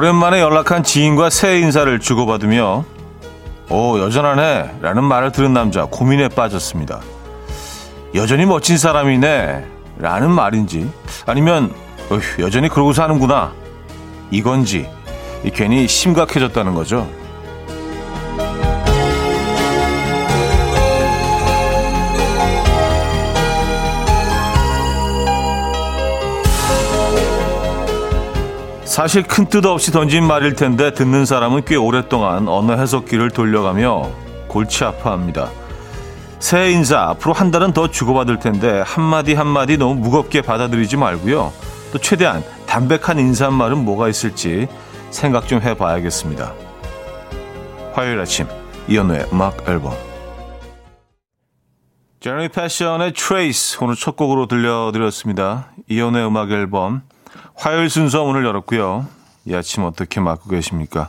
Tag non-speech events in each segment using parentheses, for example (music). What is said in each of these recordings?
오랜만에 연락한 지인과 새해 인사를 주고받으며 오 여전하네 라는 말을 들은 남자 고민에 빠졌습니다. 여전히 멋진 사람이네 라는 말인지 아니면 어휴, 여전히 그러고 사는구나 이건지 괜히 심각해졌다는 거죠. 사실 큰 뜻 없이 던진 말일 텐데 듣는 사람은 꽤 오랫동안 언어 해석기를 돌려가며 골치 아파합니다. 새해 인사 앞으로 한 달은 더 주고받을 텐데 한마디 한마디 너무 무겁게 받아들이지 말고요. 또 최대한 담백한 인사말은 뭐가 있을지 생각 좀 해봐야겠습니다. 화요일 아침 이연우의 음악 앨범 제니 패션의 Trace 오늘 첫 곡으로 들려드렸습니다. 이연우의 음악 앨범 화요일 순서 문을 열었고요. 이 아침 어떻게 맞고 계십니까?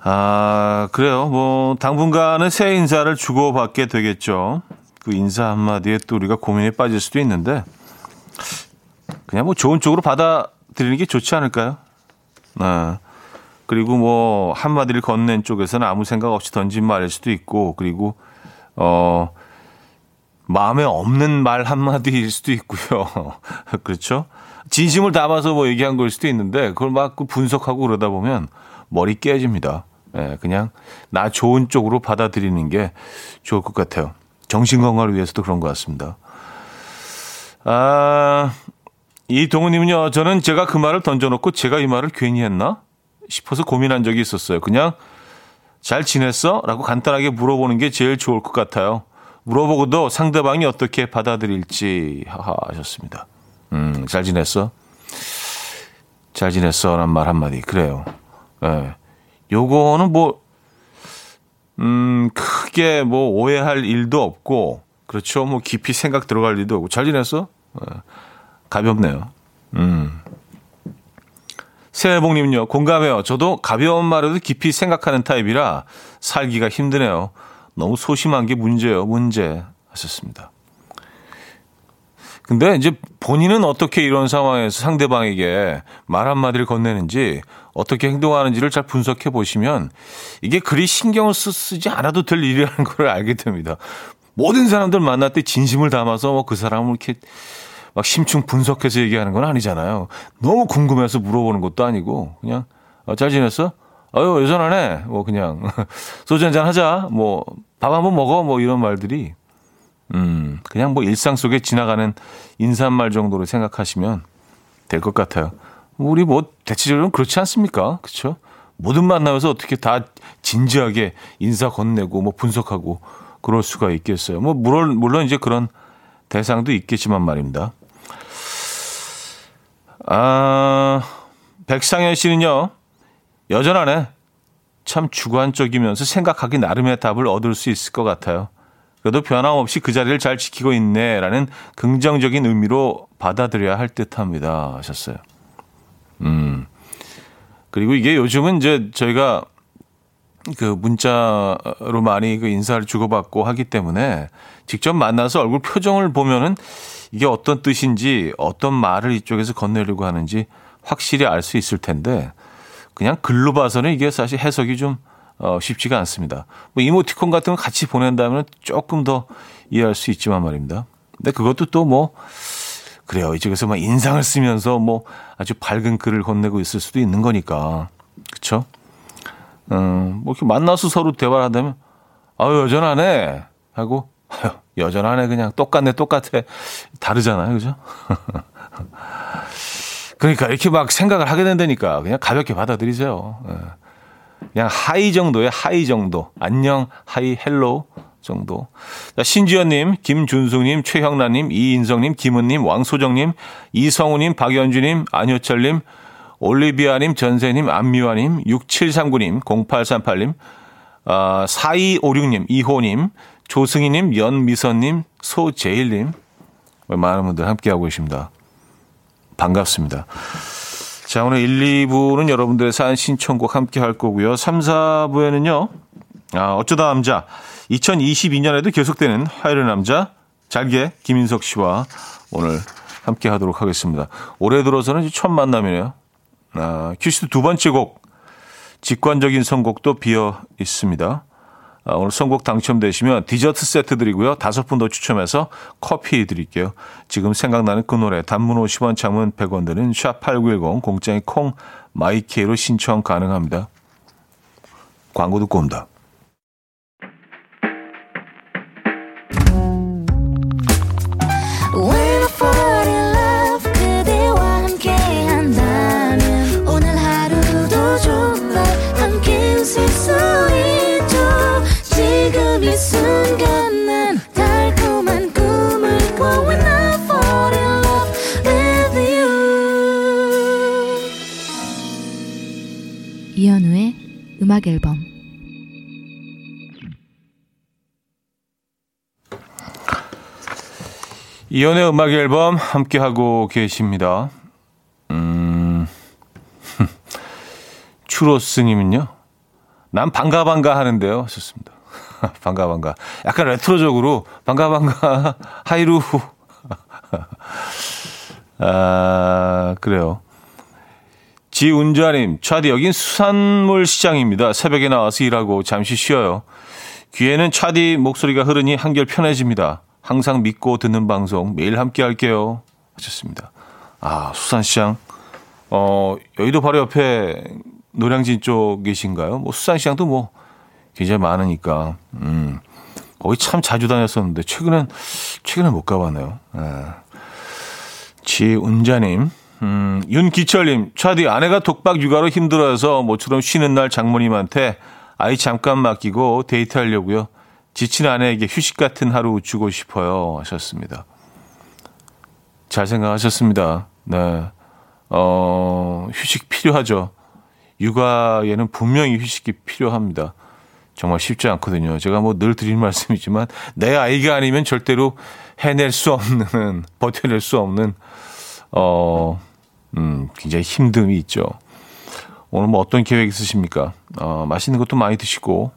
아, 그래요. 뭐, 당분간은 새 인사를 주고받게 되겠죠. 그 인사 한마디에 또 우리가 고민에 빠질 수도 있는데, 그냥 뭐 좋은 쪽으로 받아들이는 게 좋지 않을까요? 네. 그리고 뭐, 한마디를 건넨 쪽에서는 아무 생각 없이 던진 말일 수도 있고, 그리고, 어, 마음에 없는 말 한마디일 수도 있고요. (laughs) 그렇죠? 진심을 담아서 뭐 얘기한 걸 수도 있는데 그걸 막그 분석하고 그러다 보면 머리 깨집니다. 예, 그냥 나 좋은 쪽으로 받아들이는 게 좋을 것 같아요. 정신 건강을 위해서도 그런 것 같습니다. 아, 이 동우님은요, 저는 제가 그 말을 던져놓고 제가 이 말을 괜히 했나? 싶어서 고민한 적이 있었어요. 그냥 잘 지냈어? 라고 간단하게 물어보는 게 제일 좋을 것 같아요. 물어보고도 상대방이 어떻게 받아들일지 하셨습니다. 음, 잘 지냈어? 잘 지냈어? 라는 말 한마디. 그래요. 예. 네. 요거는 뭐, 음, 크게 뭐 오해할 일도 없고, 그렇죠. 뭐 깊이 생각 들어갈 일도 없고, 잘 지냈어? 네. 가볍네요. 음. 새해복님요, 공감해요. 저도 가벼운 말에도 깊이 생각하는 타입이라 살기가 힘드네요. 너무 소심한 게 문제예요, 문제. 하셨습니다. 근데 이제 본인은 어떻게 이런 상황에서 상대방에게 말 한마디를 건네는지 어떻게 행동하는지를 잘 분석해 보시면 이게 그리 신경을 쓰지 않아도 될 일이라는 (laughs) 걸 알게 됩니다. 모든 사람들 만날 때 진심을 담아서 뭐 그 사람을 이렇게 막 심층 분석해서 얘기하는 건 아니잖아요. 너무 궁금해서 물어보는 것도 아니고 그냥 어, 잘 지냈어? 아유 여전하네. 뭐 그냥 (laughs) 소주 한잔 하자. 뭐 밥 한번 먹어. 뭐 이런 말들이 음, 그냥 뭐 일상 속에 지나가는 인사말 정도로 생각하시면 될 것 같아요. 우리 뭐 대체적으로 그렇지 않습니까? 그렇죠? 모든 만나면서 어떻게 다 진지하게 인사 건네고 뭐 분석하고 그럴 수가 있겠어요. 뭐 물론 물론 이제 그런 대상도 있겠지만 말입니다. 아, 백상현 씨는요. 여전하네. 참 주관적이면서 생각하기 나름의 답을 얻을 수 있을 것 같아요. 그래도 변함없이 그 자리를 잘 지키고 있네라는 긍정적인 의미로 받아들여야 할 듯합니다. 하셨어요. 음. 그리고 이게 요즘은 이제 저희가 그 문자로 많이 그 인사를 주고받고 하기 때문에 직접 만나서 얼굴 표정을 보면은 이게 어떤 뜻인지 어떤 말을 이쪽에서 건네려고 하는지 확실히 알 수 있을 텐데 그냥 글로 봐서는 이게 사실 해석이 좀 어, 쉽지가 않습니다. 뭐 이모티콘 같은 거 같이 보낸다면 조금 더 이해할 수 있지만 말입니다. 근데 그것도 또 뭐 그래요. 이쪽에서 막 인상을 쓰면서 뭐 아주 밝은 글을 건네고 있을 수도 있는 거니까. 그쵸? 음, 뭐 이렇게 만나서 서로 대화를 한다면 아유, 여전하네. 하고 여전하네. 그냥 똑같네, 똑같아. 다르잖아요. 그죠? (laughs) 그러니까 이렇게 막 생각을 하게 된다니까 그냥 가볍게 받아들이세요. 예. 그냥 hi 정도의 hi 정도. 안녕, hi, hello 정도. 자, 신지연님, 김준숙님, 최형란님, 이인성님, 김은님, 왕소정님, 이성우님, 박연주님, 안효철님, 올리비아님, 전세님, 안미화님, 6739님, 0838님, 아, 4256님, 이호님, 조승희님, 연미선님, 소재일님, 많은 분들 함께하고 계십니다. 반갑습니다. 자, 오늘 1, 2부는 여러분들의 사연 신청곡 함께 할 거고요. 3, 4부에는요, 아, 어쩌다 남자. 2022년에도 계속되는 화요일 남자, 잘게 김인석 씨와 오늘 함께 하도록 하겠습니다. 올해 들어서는 처음 만남이네요. 아, 큐시트 두 번째 곡 직관적인 선곡도 비어 있습니다. 아, 오늘 선곡 당첨되시면 디저트 세트 드리고요. 다섯 분 더 추첨해서 커피 드릴게요. 지금 생각나는 그 노래 단문 50원 장문 100원 드는 샵8910 공짜인 콩 마이케이로 신청 가능합니다. 광고 듣고 옵니다. 음악 앨범 이연의 음악 앨범 함께 하고 계십니다. 음. (laughs) 추로스 님은요. 난 반가 반가 하는데요. 좋습니다. (laughs) 반가 반가. 약간 레트로적으로 반가 반가 하이루. 아 그래요. 지운자님, 차디 여긴 수산물 시장입니다. 새벽에 나와서 일하고 잠시 쉬어요. 귀에는 차디 목소리가 흐르니 한결 편해집니다. 항상 믿고 듣는 방송 매일 함께 할게요. 하셨습니다. 아, 수산시장. 어, 여의도 바로 옆에 노량진 쪽이신가요? 뭐 수산시장도 뭐 굉장히 많으니까. 음. 거기 참 자주 다녔었는데 최근엔 최근에 못 가봤네요. 아. 지운자님, 음, 윤기철님, 차디 아내가 독박 육아로 힘들어서 모처럼 쉬는 날 장모님한테 아이 잠깐 맡기고 데이트하려고요. 지친 아내에게 휴식 같은 하루 주고 싶어요. 하셨습니다. 잘 생각하셨습니다. 네. 어, 휴식 필요하죠. 육아에는 분명히 휴식이 필요합니다. 정말 쉽지 않거든요. 제가 뭐 늘 드리는 (laughs) 말씀이지만 내 아이가 아니면 절대로 해낼 수 없는, (laughs) 버텨낼 수 없는, 어, 음, 굉장히 힘듦이 있죠. 오늘 뭐 어떤 계획 있으십니까? 어, 맛있는 것도 많이 드시고,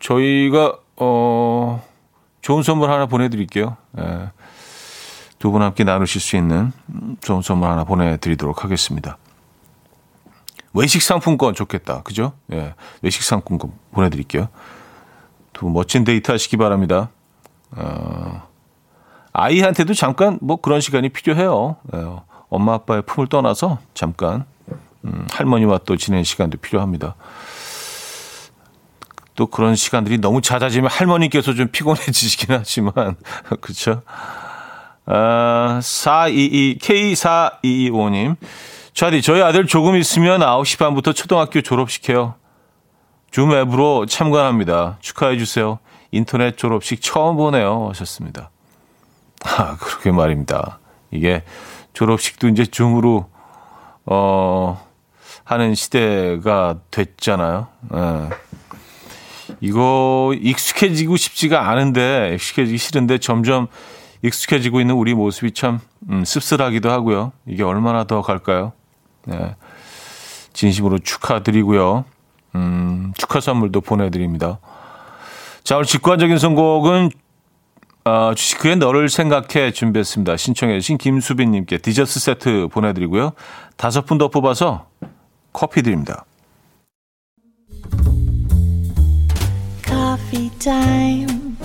저희가, 어, 좋은 선물 하나 보내드릴게요. 예. 두분 함께 나누실 수 있는 좋은 선물 하나 보내드리도록 하겠습니다. 외식 상품권 좋겠다. 그죠? 예. 외식 상품권 보내드릴게요. 두 멋진 데이트 하시기 바랍니다. 어, 아이한테도 잠깐 뭐 그런 시간이 필요해요. 예. 엄마 아빠의 품을 떠나서 잠깐 음, 할머니와 또 지내는 시간도 필요합니다. 또 그런 시간들이 너무 잦아지면 할머니께서 좀 피곤해지시긴 하지만 (laughs) 그렇죠. 아, 422 K4225님. 차디 저희 아들 조금 있으면 9시 반부터 초등학교 졸업식해요. 줌 앱으로 참관합니다. 축하해 주세요. 인터넷 졸업식 처음 보네요. 하셨습니다. 아, 그러게 말입니다. 이게 졸업식도 이제 줌으로 어 하는 시대가 됐잖아요. 예. 이거 익숙해지고 싶지가 않은데 익숙해지기 싫은데 점점 익숙해지고 있는 우리 모습이 참 음, 씁쓸하기도 하고요. 이게 얼마나 더 갈까요? 네. 진심으로 축하드리고요. 음, 축하 선물도 보내드립니다. 자, 오늘 직관적인 선곡은 어, 주식회의 너를 생각해 준비했습니다. 신청해 주신 김수빈님께 디저트 세트 보내드리고요. 다섯 분 더 뽑아서 커피 드립니다. Coffee time.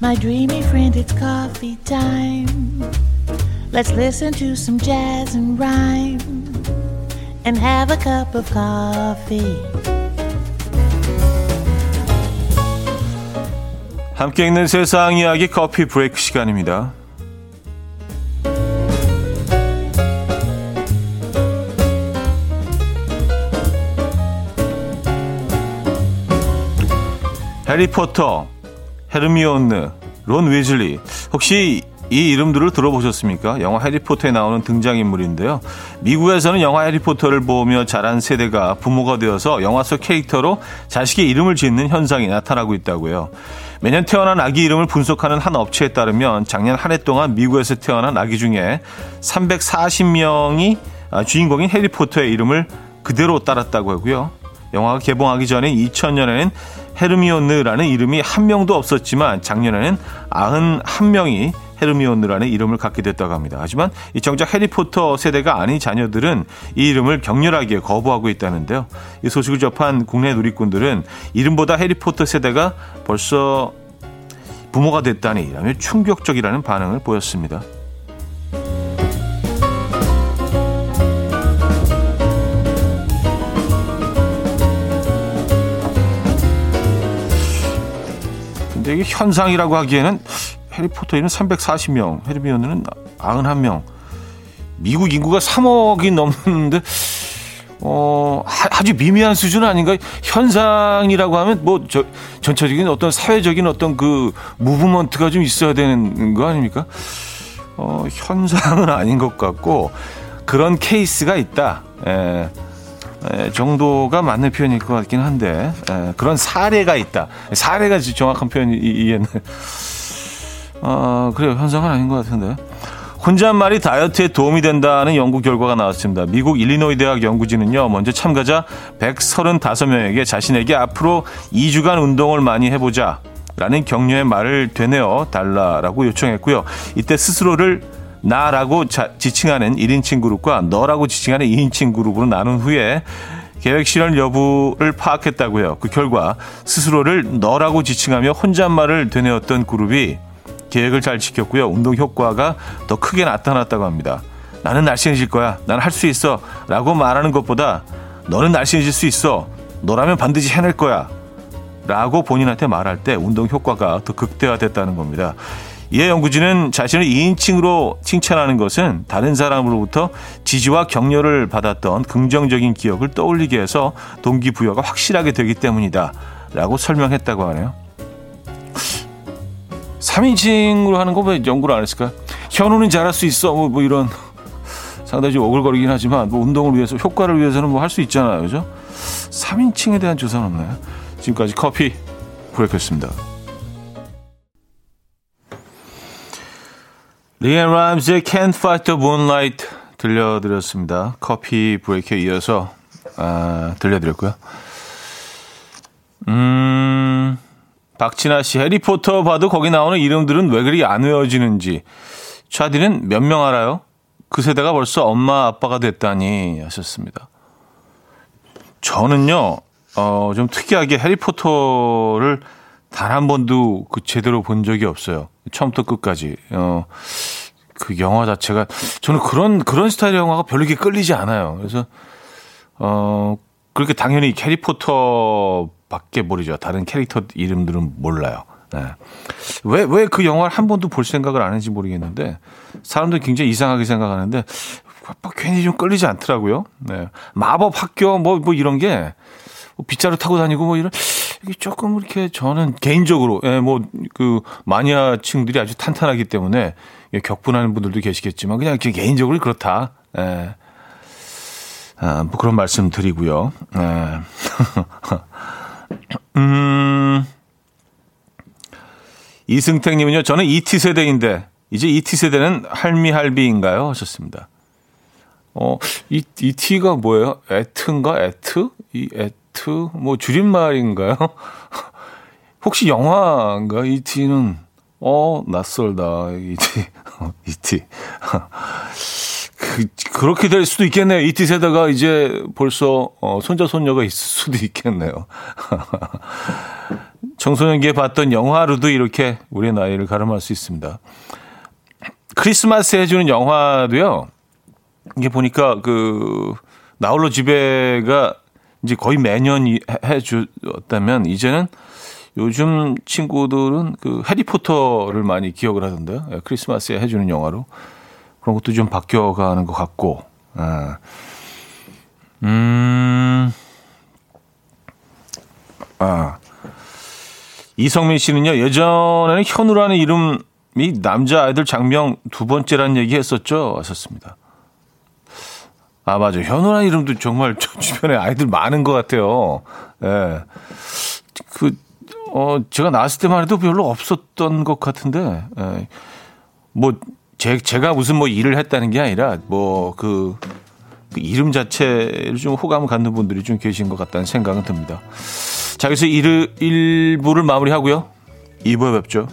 My dreamy friend, it's coffee time. Let's listen to some jazz and rhyme and have a cup of coffee. 함께 읽는 세상 이야기 커피 브레이크 시간입니다. 해리포터, 헤르미온느, 론 위즐리. 혹시 이 이름들을 들어보셨습니까? 영화 해리포터에 나오는 등장인물인데요. 미국에서는 영화 해리포터를 보며 자란 세대가 부모가 되어서 영화 속 캐릭터로 자식의 이름을 짓는 현상이 나타나고 있다고요. 매년 태어난 아기 이름을 분석하는 한 업체에 따르면 작년 한 해 동안 미국에서 태어난 아기 중에 340명이 아, 주인공인 해리포터의 이름을 그대로 따랐다고 하고요. 영화가 개봉하기 전인 2000년에는 헤르미온느라는 이름이 한 명도 없었지만 작년에는 91명이 헤르미온느라는 이름을 갖게 됐다고 합니다. 하지만 이 정작 해리포터 세대가 아닌 자녀들은 이 이름을 격렬하게 거부하고 있다는데요. 이 소식을 접한 국내 누리꾼들은 이름보다 해리포터 세대가 벌써 부모가 됐다니 라며 충격적이라는 반응을 보였습니다. 근데 이게 현상이라고 하기에는 해리포터에는 340명, 해리미온은 91명. 미국 인구가 3억이 넘는데 어, 아주 미미한 수준 아닌가? 현상이라고 하면 뭐, 저, 전체적인 어떤 사회적인 어떤 그, 무브먼트가 좀 있어야 되는 거 아닙니까? 어, 현상은 아닌 것 같고, 그런 케이스가 있다. 에, 에, 정도가 맞는 표현일 것 같긴 한데, 에, 그런 사례가 있다. 사례가 정확한 표현이겠네. 어, 그래요. 현상은 아닌 것 같은데. 혼잣말이 다이어트에 도움이 된다는 연구 결과가 나왔습니다. 미국 일리노이 대학 연구진은요, 먼저 참가자 135명에게 자신에게 앞으로 2주간 운동을 많이 해보자. 라는 격려의 말을 되뇌어 달라라고 요청했고요. 이때 스스로를 나라고 자, 지칭하는 1인칭 그룹과 너라고 지칭하는 2인칭 그룹으로 나눈 후에 계획 실현 여부를 파악했다고요. 그 결과 스스로를 너라고 지칭하며 혼잣말을 되뇌었던 그룹이 계획을 잘 지켰고요. 운동 효과가 더 크게 나타났다고 합니다. 나는 날씬해질 거야. 난 할 수 있어. 라고 말하는 것보다 너는 날씬해질 수 있어. 너라면 반드시 해낼 거야. 라고 본인한테 말할 때 운동 효과가 더 극대화됐다는 겁니다. 이에 연구진은 자신을 2인칭으로 칭찬하는 것은 다른 사람으로부터 지지와 격려를 받았던 긍정적인 기억을 떠올리게 해서 동기부여가 확실하게 되기 때문이다. 라고 설명했다고 하네요. 3인칭으로 하는 거 왜 연구를 안 했을까? 현우는 잘할 수 있어. 뭐, 뭐 이런 상당히 좀 오글거리긴 하지만 뭐 운동을 위해서 효과를 위해서는 뭐 할 수 있잖아요. 그죠? 3인칭에 대한 조사는 없나요? 지금까지 커피 브레이크였습니다. 리앤 라임즈의 Can't Fight the Moonlight 들려드렸습니다. 커피 브레이크에 이어서 아, 들려드렸고요. 음... 박진아 씨, 해리포터 봐도 거기 나오는 이름들은 왜 그리 안 외워지는지. 차디는 몇 명 알아요? 그 세대가 벌써 엄마, 아빠가 됐다니 하셨습니다. 저는요, 어, 좀 특이하게 해리포터를 단 한 번도 그 제대로 본 적이 없어요. 처음부터 끝까지. 어, 그 영화 자체가, 저는 그런, 그런 스타일의 영화가 별로 이렇게 끌리지 않아요. 그래서, 어, 그렇게 당연히 해리포터 밖에 모르죠. 다른 캐릭터 이름들은 몰라요. 네. 왜, 왜 그 영화를 한 번도 볼 생각을 안 했는지 모르겠는데, 사람들이 굉장히 이상하게 생각하는데, 뭐 괜히 좀 끌리지 않더라고요. 네. 마법 학교, 뭐, 뭐 이런 게, 뭐 빗자루 타고 다니고 뭐 이런, 이게 조금 이렇게 저는 개인적으로, 예, 뭐, 그, 마니아층들이 아주 탄탄하기 때문에, 격분하는 분들도 계시겠지만, 그냥 개인적으로 그렇다. 예. 아, 뭐 그런 말씀 드리고요. 예. (laughs) 음, 이승택 님은요, 저는 ET 세대인데, 이제 ET 세대는 할미 할비인가요? 하셨습니다. 어, 이, ET가 뭐예요? 에트인가? 에트? 이 에트? 뭐 줄임말인가요? (laughs) 혹시 영화인가? ET는, 어, 낯설다. ET. ET. (laughs) 그, 그렇게 될 수도 있겠네요. ET 세대가 이제 벌써 어, 손자 손녀가 있을 수도 있겠네요. (laughs) 청소년기에 봤던 영화로도 이렇게 우리의 나이를 가름할 수 있습니다. 크리스마스 해주는 영화도요. 이게 보니까 그 나홀로 집에가 이제 거의 매년 해주었다면 이제는 요즘 친구들은 그 해리포터를 많이 기억을 하던데요. 예, 크리스마스에 해주는 영화로. 그런 것도 좀 바뀌어가는 것 같고, 아. 음, 아. 이성민 씨는요, 예전에는 현우라는 이름이 남자 아이들 장명 두 번째라는 얘기 했었죠? 하셨습니다. 아, 맞아. 현우라는 이름도 정말 저 주변에 아이들 많은 것 같아요. 예. 그, 어, 제가 나왔을 때만 해도 별로 없었던 것 같은데, 예. 뭐, 제, 제가 무슨 뭐 일을 했다는 게 아니라 뭐그 그 이름 자체를 좀 호감을 갖는 분들이 좀 계신 것 같다는 생각은 듭니다. 자, 그래서 1, 1부를 마무리하고요. 2부에 뵙죠.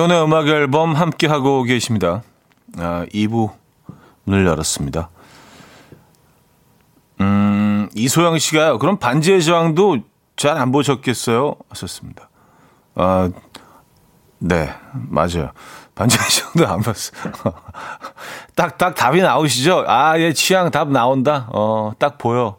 이현우의 음악 앨범 함께 하고 계십니다. 아, 2부 문을 열었습니다. 음, 이소영 씨가요. 그럼 반지의 저항도 잘 안 보셨겠어요? 하셨습니다. 아, 네, 맞아요. 반지의 저항도 안 봤어요. (laughs) 딱, 딱 답이 나오시죠? 아, 얘 취향 답 나온다. 어, 딱 보여.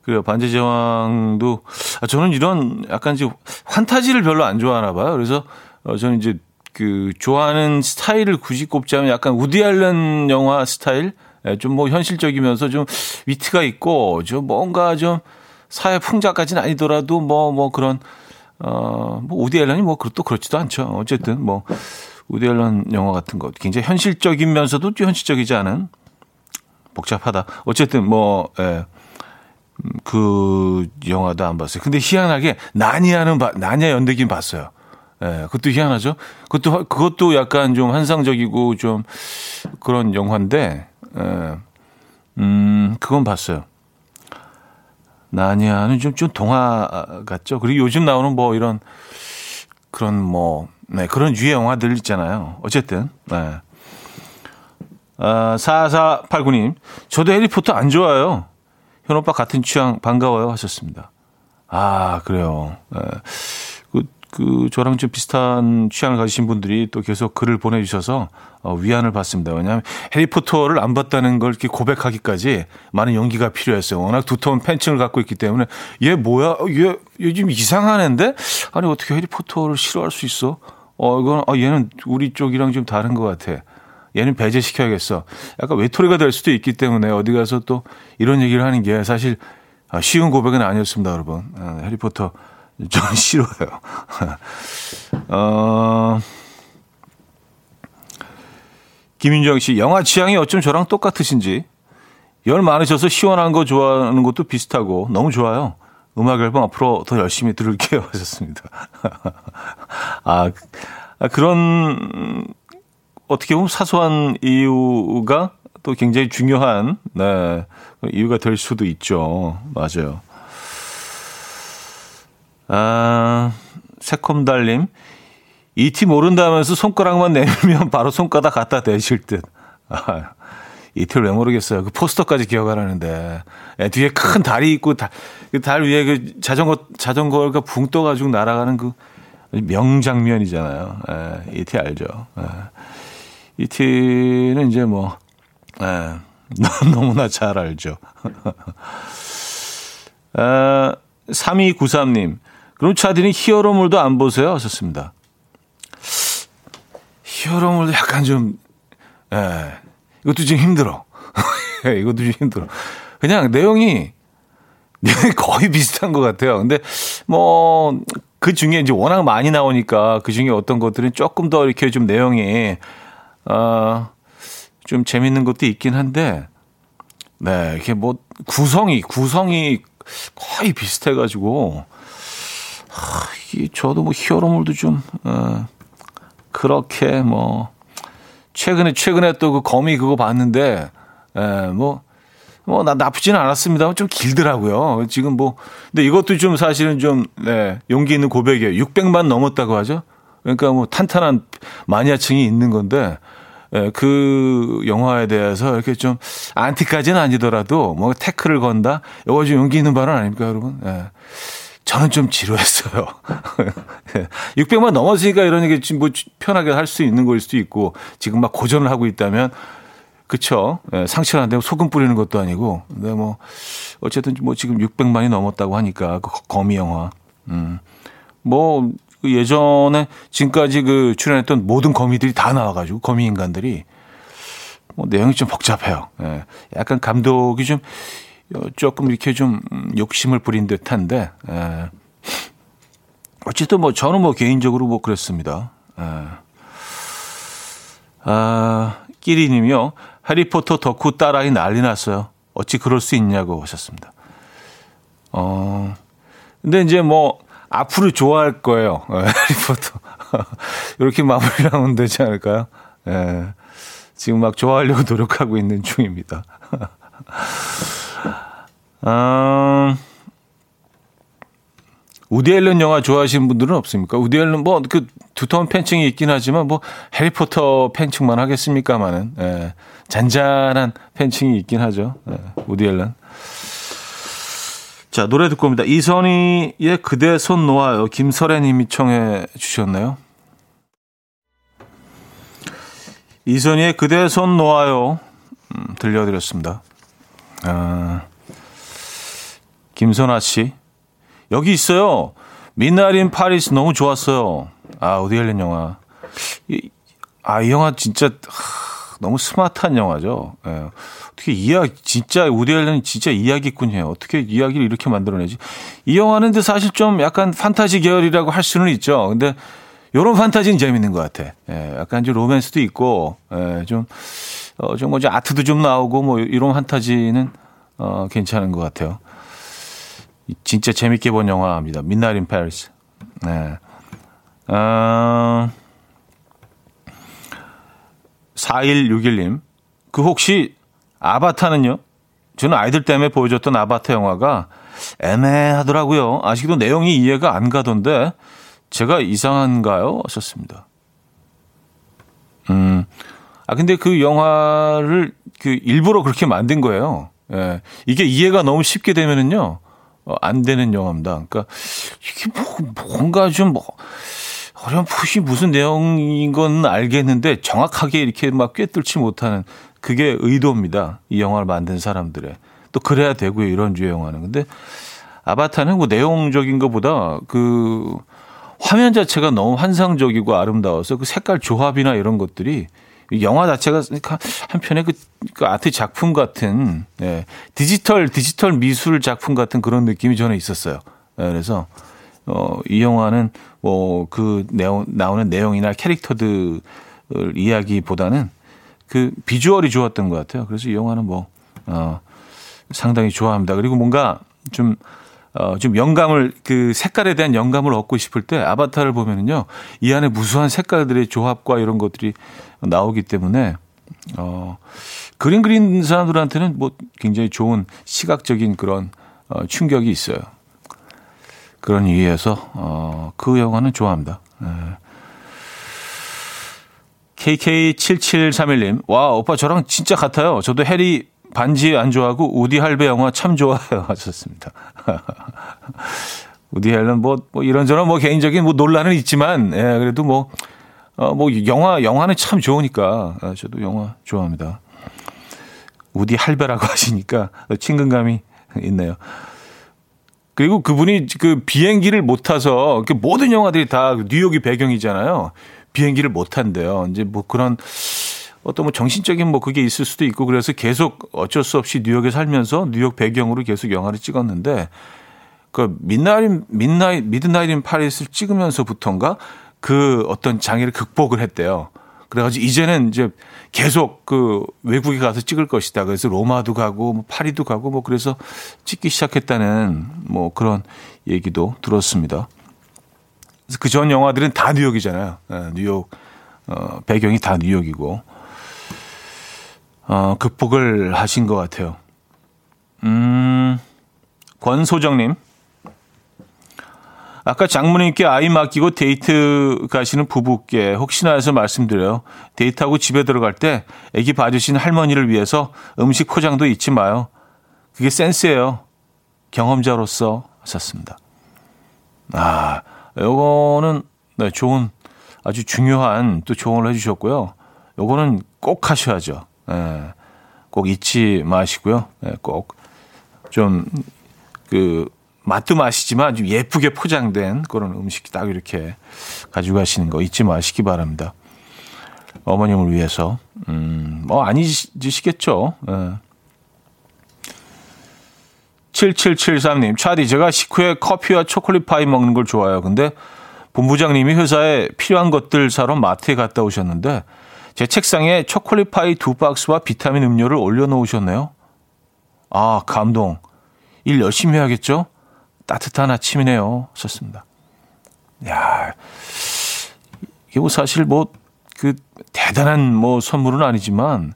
그래요. 반지의 저항도, 아, 저는 이런 약간 이제 환타지를 별로 안 좋아하나 봐요. 그래서, 어, 저는 이제 그 좋아하는 스타일을 굳이 꼽자면 약간 우디 알렌 영화 스타일 예, 좀뭐 현실적이면서 좀 위트가 있고 좀 뭔가 좀 사회 풍자까지는 아니더라도 뭐뭐 뭐 그런 어뭐 우디 알렌이 뭐또 그렇지도 않죠. 어쨌든 뭐 우디 알렌 영화 같은 거 굉장히 현실적이면서도 또 현실적이지 않은 복잡하다. 어쨌든 뭐 예. 그 영화도 안 봤어요. 근데 희한하게 나니아는 나니아 연대기는 봤어요. 예, 그것도 희한하죠. 그것도 그것도 약간 좀 환상적이고 좀 그런 영화인데, 예, 음, 그건 봤어요. 나니아는 좀, 좀 동화 같죠. 그리고 요즘 나오는 뭐 이런 그런 뭐, 네, 그런 유의 영화들 있잖아요. 어쨌든, 네. 아, 4489님, 저도 해리포터 안 좋아요. 현 오빠 같은 취향 반가워요 하셨습니다. 아, 그래요. 네. 그 저랑 좀 비슷한 취향을 가지신 분들이 또 계속 글을 보내주셔서 어, 위안을 받습니다. 왜냐하면 해리포터를 안 봤다는 걸 이렇게 고백하기까지 많은 용기가 필요했어요. 워낙 두터운 팬층을 갖고 있기 때문에 얘 뭐야? 어, 얘 요즘 이상한 애인데? 아니 어떻게 해리포터를 싫어할 수 있어? 어 이건 어, 얘는 우리 쪽이랑 좀 다른 것 같아. 얘는 배제시켜야겠어. 약간 외톨이가 될 수도 있기 때문에 어디 가서 또 이런 얘기를 하는 게 사실 아, 쉬운 고백은 아니었습니다, 여러분. 아, 해리포터 저는 (laughs) 싫어요. (laughs) 어, 김윤정 씨, 영화 취향이 어쩜 저랑 똑같으신지. 열 많으셔서 시원한 거 좋아하는 것도 비슷하고 너무 좋아요. 음악 앨범 앞으로 더 열심히 들을게요. (laughs) 하셨습니다. 아, 아, 그런, 어떻게 보면 사소한 이유가 또 굉장히 중요한, 네, 이유가 될 수도 있죠. 맞아요. 아, 새콤달님. 이 티 모른다면서 손가락만 내밀면 (laughs) 바로 손가락 갖다 대실 듯. 아, 이티를 왜 모르겠어요. 그 포스터까지 기억하라는데. 예, 뒤에 큰 달이 있고, 달, 그달 위에 그 자전거, 자전거가 붕 떠가지고 날아가는 그 명장면이잖아요. 예, 이티 알죠. 예. 이티는 이제 뭐, 예, (laughs) 너무나 잘 알죠. (laughs) 아, 3293님. 그럼 차디는 히어로물도 안 보세요? 하셨습니다. 히어로물도 약간 좀, 예, 이것도 좀 힘들어. (laughs) 예, 이것도 좀 힘들어. 그냥 내용이, 거의 비슷한 것 같아요. 근데 뭐, 그 중에 이제 워낙 많이 나오니까 그 중에 어떤 것들은 조금 더 이렇게 좀 내용이, 어, 좀 재밌는 것도 있긴 한데, 네, 이렇게 뭐, 구성이, 구성이 거의 비슷해가지고, 저도 뭐 히어로물도 좀 어, 그렇게 뭐 최근에 최근에 또 그 거미 그거 봤는데 에, 뭐. 뭐, 나 나쁘지는 않았습니다. 좀 길더라고요. 지금 뭐, 근데 이것도 좀 사실은 좀, 네, 용기 있는 고백이에요. 600만 넘었다고 하죠? 그러니까 뭐 탄탄한 마니아층이 있는 건데, 예, 그 영화에 대해서 이렇게 좀 안티까지는 아니더라도 뭐 태클을 건다? 이거 좀 용기 있는 발언 아닙니까, 여러분? 예. 저는 좀 지루했어요. (laughs) 600만 넘었으니까 이런 얘기 뭐 편하게 할 수 있는 거일 수도 있고 지금 막 고전을 하고 있다면 그쵸. 예, 상처를 안 되고 소금 뿌리는 것도 아니고. 근데 뭐 어쨌든 뭐 지금 600만이 넘었다고 하니까 그 거미 영화. 음. 뭐그 예전에 지금까지 그 출연했던 모든 거미들이 다 나와가지고 거미 인간들이 뭐 내용이 좀 복잡해요. 예. 약간 감독이 좀 조금 이렇게 좀 욕심을 부린 듯한데 에. 어쨌든 뭐 저는 뭐 개인적으로 뭐 그랬습니다. 에. 아, 끼리님이요. 해리포터 덕후 딸아이 난리 났어요. 어찌 그럴 수 있냐고 하셨습니다. 어, 근데 이제 뭐 앞으로 좋아할 거예요. (laughs) 해리포터. 이렇게 마무리하면 되지 않을까요? 예. 지금 막 좋아하려고 노력하고 있는 중입니다. (laughs) 아, 우디 앨런 영화 좋아하시는 분들은 없습니까? 우디 앨런 뭐 그 두터운 팬층이 있긴 하지만 뭐 해리포터 팬층만 하겠습니까마는 예, 잔잔한 팬층이 있긴 하죠. 예, 우디 앨런. 자 노래 듣고 옵니다. 이선희의 그대 손 놓아요. 김설애님이 청해 주셨네요. 이선희의 그대 손 놓아요. 음, 들려드렸습니다. 아, 김선아 씨. 여기 있어요. 미나린 파리스 너무 좋았어요. 아, 어디 앨런 영화. 이, 아, 이 영화 진짜 하, 너무 스마트한 영화죠. 예. 어떻게 이야기 진짜 우디 앨런이 진짜 이야기꾼이에요. 어떻게 이야기를 이렇게 만들어내지? 이 영화는 근데 사실 좀 약간 판타지 계열이라고 할 수는 있죠. 근데 요런 판타지는 재밌는 것 같아. 예, 약간 좀 로맨스도 있고, 예, 좀, 어, 좀 뭐지, 아트도 좀 나오고, 뭐, 이런 판타지는, 어, 괜찮은 것 같아요. 진짜 재밌게 본 영화입니다. Midnight in Paris. 네. 어, 4161님. 그 혹시 아바타는요? 저는 아이들 때문에 보여줬던 아바타 영화가 애매하더라고요. 아직도 내용이 이해가 안 가던데 제가 이상한가요? 하셨습니다. 음. 아 근데 그 영화를 그 일부러 그렇게 만든 거예요. 예. 이게 이해가 너무 쉽게 되면은요. 어, 안 되는 영화입니다. 그러니까 이게 뭐, 뭔가 좀 뭐, 어렴풋이 무슨 내용인 건 알겠는데 정확하게 이렇게 막 꿰뚫지 못하는 그게 의도입니다. 이 영화를 만든 사람들의. 또 그래야 되고요. 이런 주의 영화는. 근데 아바타는 뭐 내용적인 것보다 그 화면 자체가 너무 환상적이고 아름다워서 그 색깔 조합이나 이런 것들이 영화 자체가 한편의 그, 그 아트 작품 같은 예, 디지털 디지털 미술 작품 같은 그런 느낌이 저는 있었어요. 예, 그래서 어, 이 영화는 뭐 그 내용 나오는 내용이나 캐릭터들 이야기보다는 그 비주얼이 좋았던 것 같아요. 그래서 이 영화는 뭐 어, 상당히 좋아합니다. 그리고 뭔가 좀 어, 좀 영감을, 그 색깔에 대한 영감을 얻고 싶을 때 아바타를 보면은요, 이 안에 무수한 색깔들의 조합과 이런 것들이 나오기 때문에, 어, 그림 그린 사람들한테는 뭐 굉장히 좋은 시각적인 그런 어, 충격이 있어요. 그런 이유에서, 어, 그 영화는 좋아합니다. 네. KK7731님, 와, 오빠 저랑 진짜 같아요. 저도 해리 반지 안 좋아하고 우디 할배 영화 참 좋아해요 (laughs) 하셨습니다. (laughs) 우디 헬런 뭐, 뭐 이런저런 뭐 개인적인 뭐 논란은 있지만 예, 그래도 뭐 어, 뭐 영화 영화는 참 좋으니까 아, 저도 영화 좋아합니다. 우디 할배라고 (laughs) 하시니까 친근감이 있네요. 그리고 그분이 그 비행기를 못 타서 그 모든 영화들이 다 뉴욕이 배경이잖아요. 비행기를 못 탄대요. 이제 뭐 그런 어떤 뭐 정신적인 뭐 그게 있을 수도 있고 그래서 계속 어쩔 수 없이 뉴욕에 살면서 뉴욕 배경으로 계속 영화를 찍었는데 그 Midnight Midnight Midnight in Paris를 찍으면서부터인가 그 어떤 장애를 극복을 했대요. 그래가지고 이제는 이제 계속 그 외국에 가서 찍을 것이다. 그래서 로마도 가고 뭐 파리도 가고 뭐 그래서 찍기 시작했다는 뭐 그런 얘기도 들었습니다. 그래서 그 전 영화들은 다 뉴욕이잖아요. 네, 뉴욕 어, 배경이 다 뉴욕이고 어, 극복을 하신 것 같아요. 음, 권소정님. 아까 장모님께 아이 맡기고 데이트 가시는 부부께 혹시나 해서 말씀드려요. 데이트하고 집에 들어갈 때 아기 봐주신 할머니를 위해서 음식 포장도 잊지 마요. 그게 센스예요. 경험자로서 하셨습니다. 아, 요거는 네, 좋은 아주 중요한 또 조언을 해주셨고요. 요거는 꼭 하셔야죠. 예, 꼭 잊지 마시고요. 예, 꼭좀 그 맛도 맛이지만 좀 예쁘게 포장된 그런 음식 딱 이렇게 가지고 가시는 거 잊지 마시기 바랍니다. 어머님을 위해서 음, 뭐 아니시겠죠. 예. 7773님, 차디, 제가 식후에 커피와 초콜릿 파이 먹는 걸 좋아해요. 근데 본부장님이 회사에 필요한 것들 사러 마트에 갔다 오셨는데 제 책상에 초콜릿 파이 두 박스와 비타민 음료를 올려놓으셨네요. 아, 감동. 일 열심히 해야겠죠? 따뜻한 아침이네요. 썼습니다. 야, 이게 뭐 사실 뭐 그 대단한 뭐 선물은 아니지만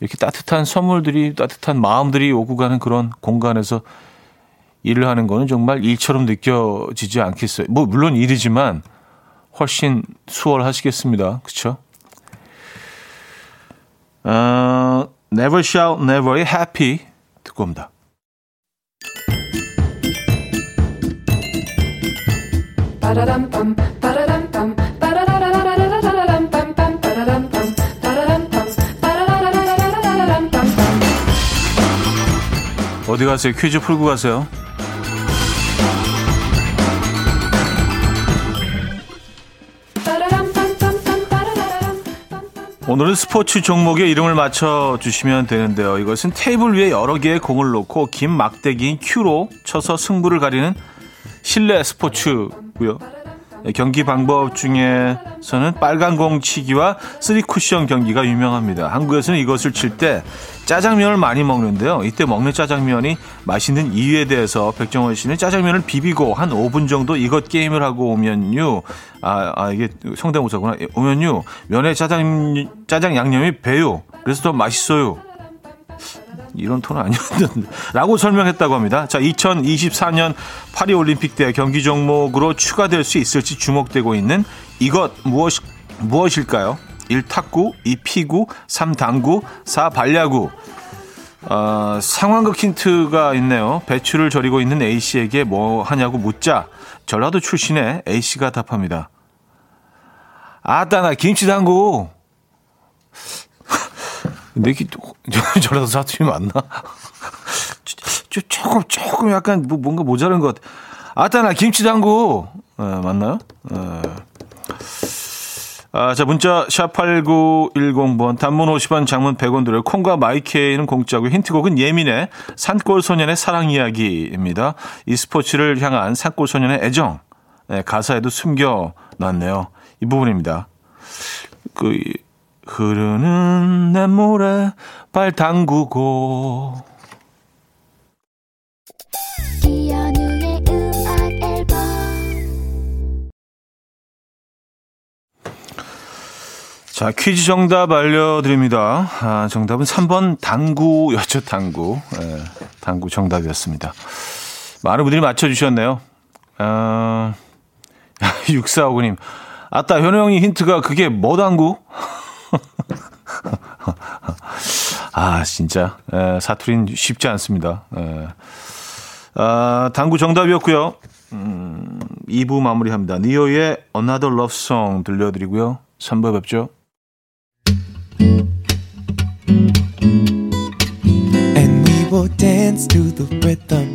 이렇게 따뜻한 선물들이 따뜻한 마음들이 오고 가는 그런 공간에서 일을 하는 거는 정말 일처럼 느껴지지 않겠어요. 뭐 물론 일이지만 훨씬 수월하시겠습니다. 그렇죠? 어, Never Shall Never의 Happy 듣고 옵니다. 어디 가세요? 퀴즈 풀고 가세요. 오늘은 스포츠 종목의 이름을 맞춰 주시면 되는데요. 이것은 테이블 위에 여러 개의 공을 놓고 긴 막대기인 큐로 쳐서 승부를 가리는 실내 스포츠 고요. 경기 방법 중에서는 빨간 공 치기와 쓰리 쿠션 경기가 유명합니다. 한국에서는 이것을 칠 때 짜장면을 많이 먹는데요. 이때 먹는 짜장면이 맛있는 이유에 대해서 백정원 씨는 짜장면을 비비고 한 5분 정도 이것 게임을 하고 오면요. 아, 아 이게 성대모사구나. 오면요. 면에 짜장 짜장 양념이 배요. 그래서 더 맛있어요. 이런 톤은 아니었는데 (laughs) 라고 설명했다고 합니다. 자, 2024년 파리 올림픽 때 경기 종목으로 추가될 수 있을지 주목되고 있는 이것 무엇 무엇일까요? 1. 탁구, 2. 피구, 3. 당구, 4. 발야구. 어, 상황극 힌트가 있네요. 배추를 절이고 있는 A씨에게 뭐 하냐고 묻자 전라도 출신의 A씨가 답합니다. 아따 나 김치 당구. 이게 (laughs) 저라도 사투리 맞나? 조금 조금 약간 뭐 뭔가 모자란 것 같아. 아따 나 김치 담고 네, 맞나요? 네. 아, 자 문자 샵 8910번 단문 50원 장문 100원 들어요. 콩과 마이케이는 공짜고 힌트곡은 예민의 산골 소년의 사랑 이야기입니다. 이 스포츠를 향한 산골 소년의 애정 네, 가사에도 숨겨 놨네요. 이 부분입니다. 그 흐르는 내 모래 발 담그고 자, 퀴즈 정답 알려드립니다. 아, 정답은 3번 당구였죠, 당구. 예, 당구 정답이었습니다. 많은 분들이 맞춰주셨네요. 아, (laughs) 6459님. 아따, 현우 형이 힌트가 그게 뭐 당구? (laughs) 아, 진짜. 에, 사투리는 쉽지 않습니다. 에. 아, 당구 정답이었고요. 음, 2부 마무리합니다. 니오의 Another Love Song 들려드리고요. 3부 뵙죠. And we will dance to the rhythm.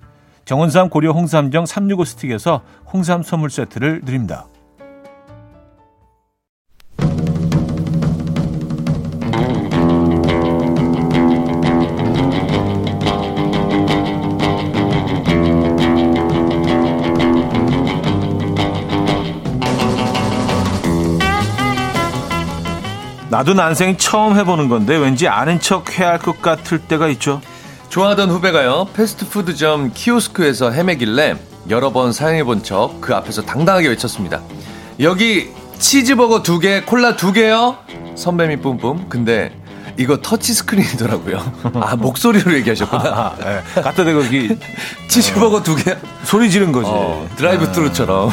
정원삼 고려 홍삼정 365 스틱에서 홍삼 선물 세트를 드립니다. 나도 난생 처음 해보는 건데 왠지 아는 척 해야 할 것 같을 때가 있죠. 좋아하던 후배가요 패스트푸드점 키오스크에서 헤매길래 여러 번 사용해본 척 그 앞에서 당당하게 외쳤습니다. 여기 치즈버거 두 개, 콜라 두 개요. 선배미 뿜뿜. 근데 이거 터치 스크린이더라고요. (laughs) 아 목소리로 얘기하셨구나. 아, 네. 갖다 대고 기 (laughs) 치즈버거 두 개. 소리 지른 거지. 어, drive-through처럼.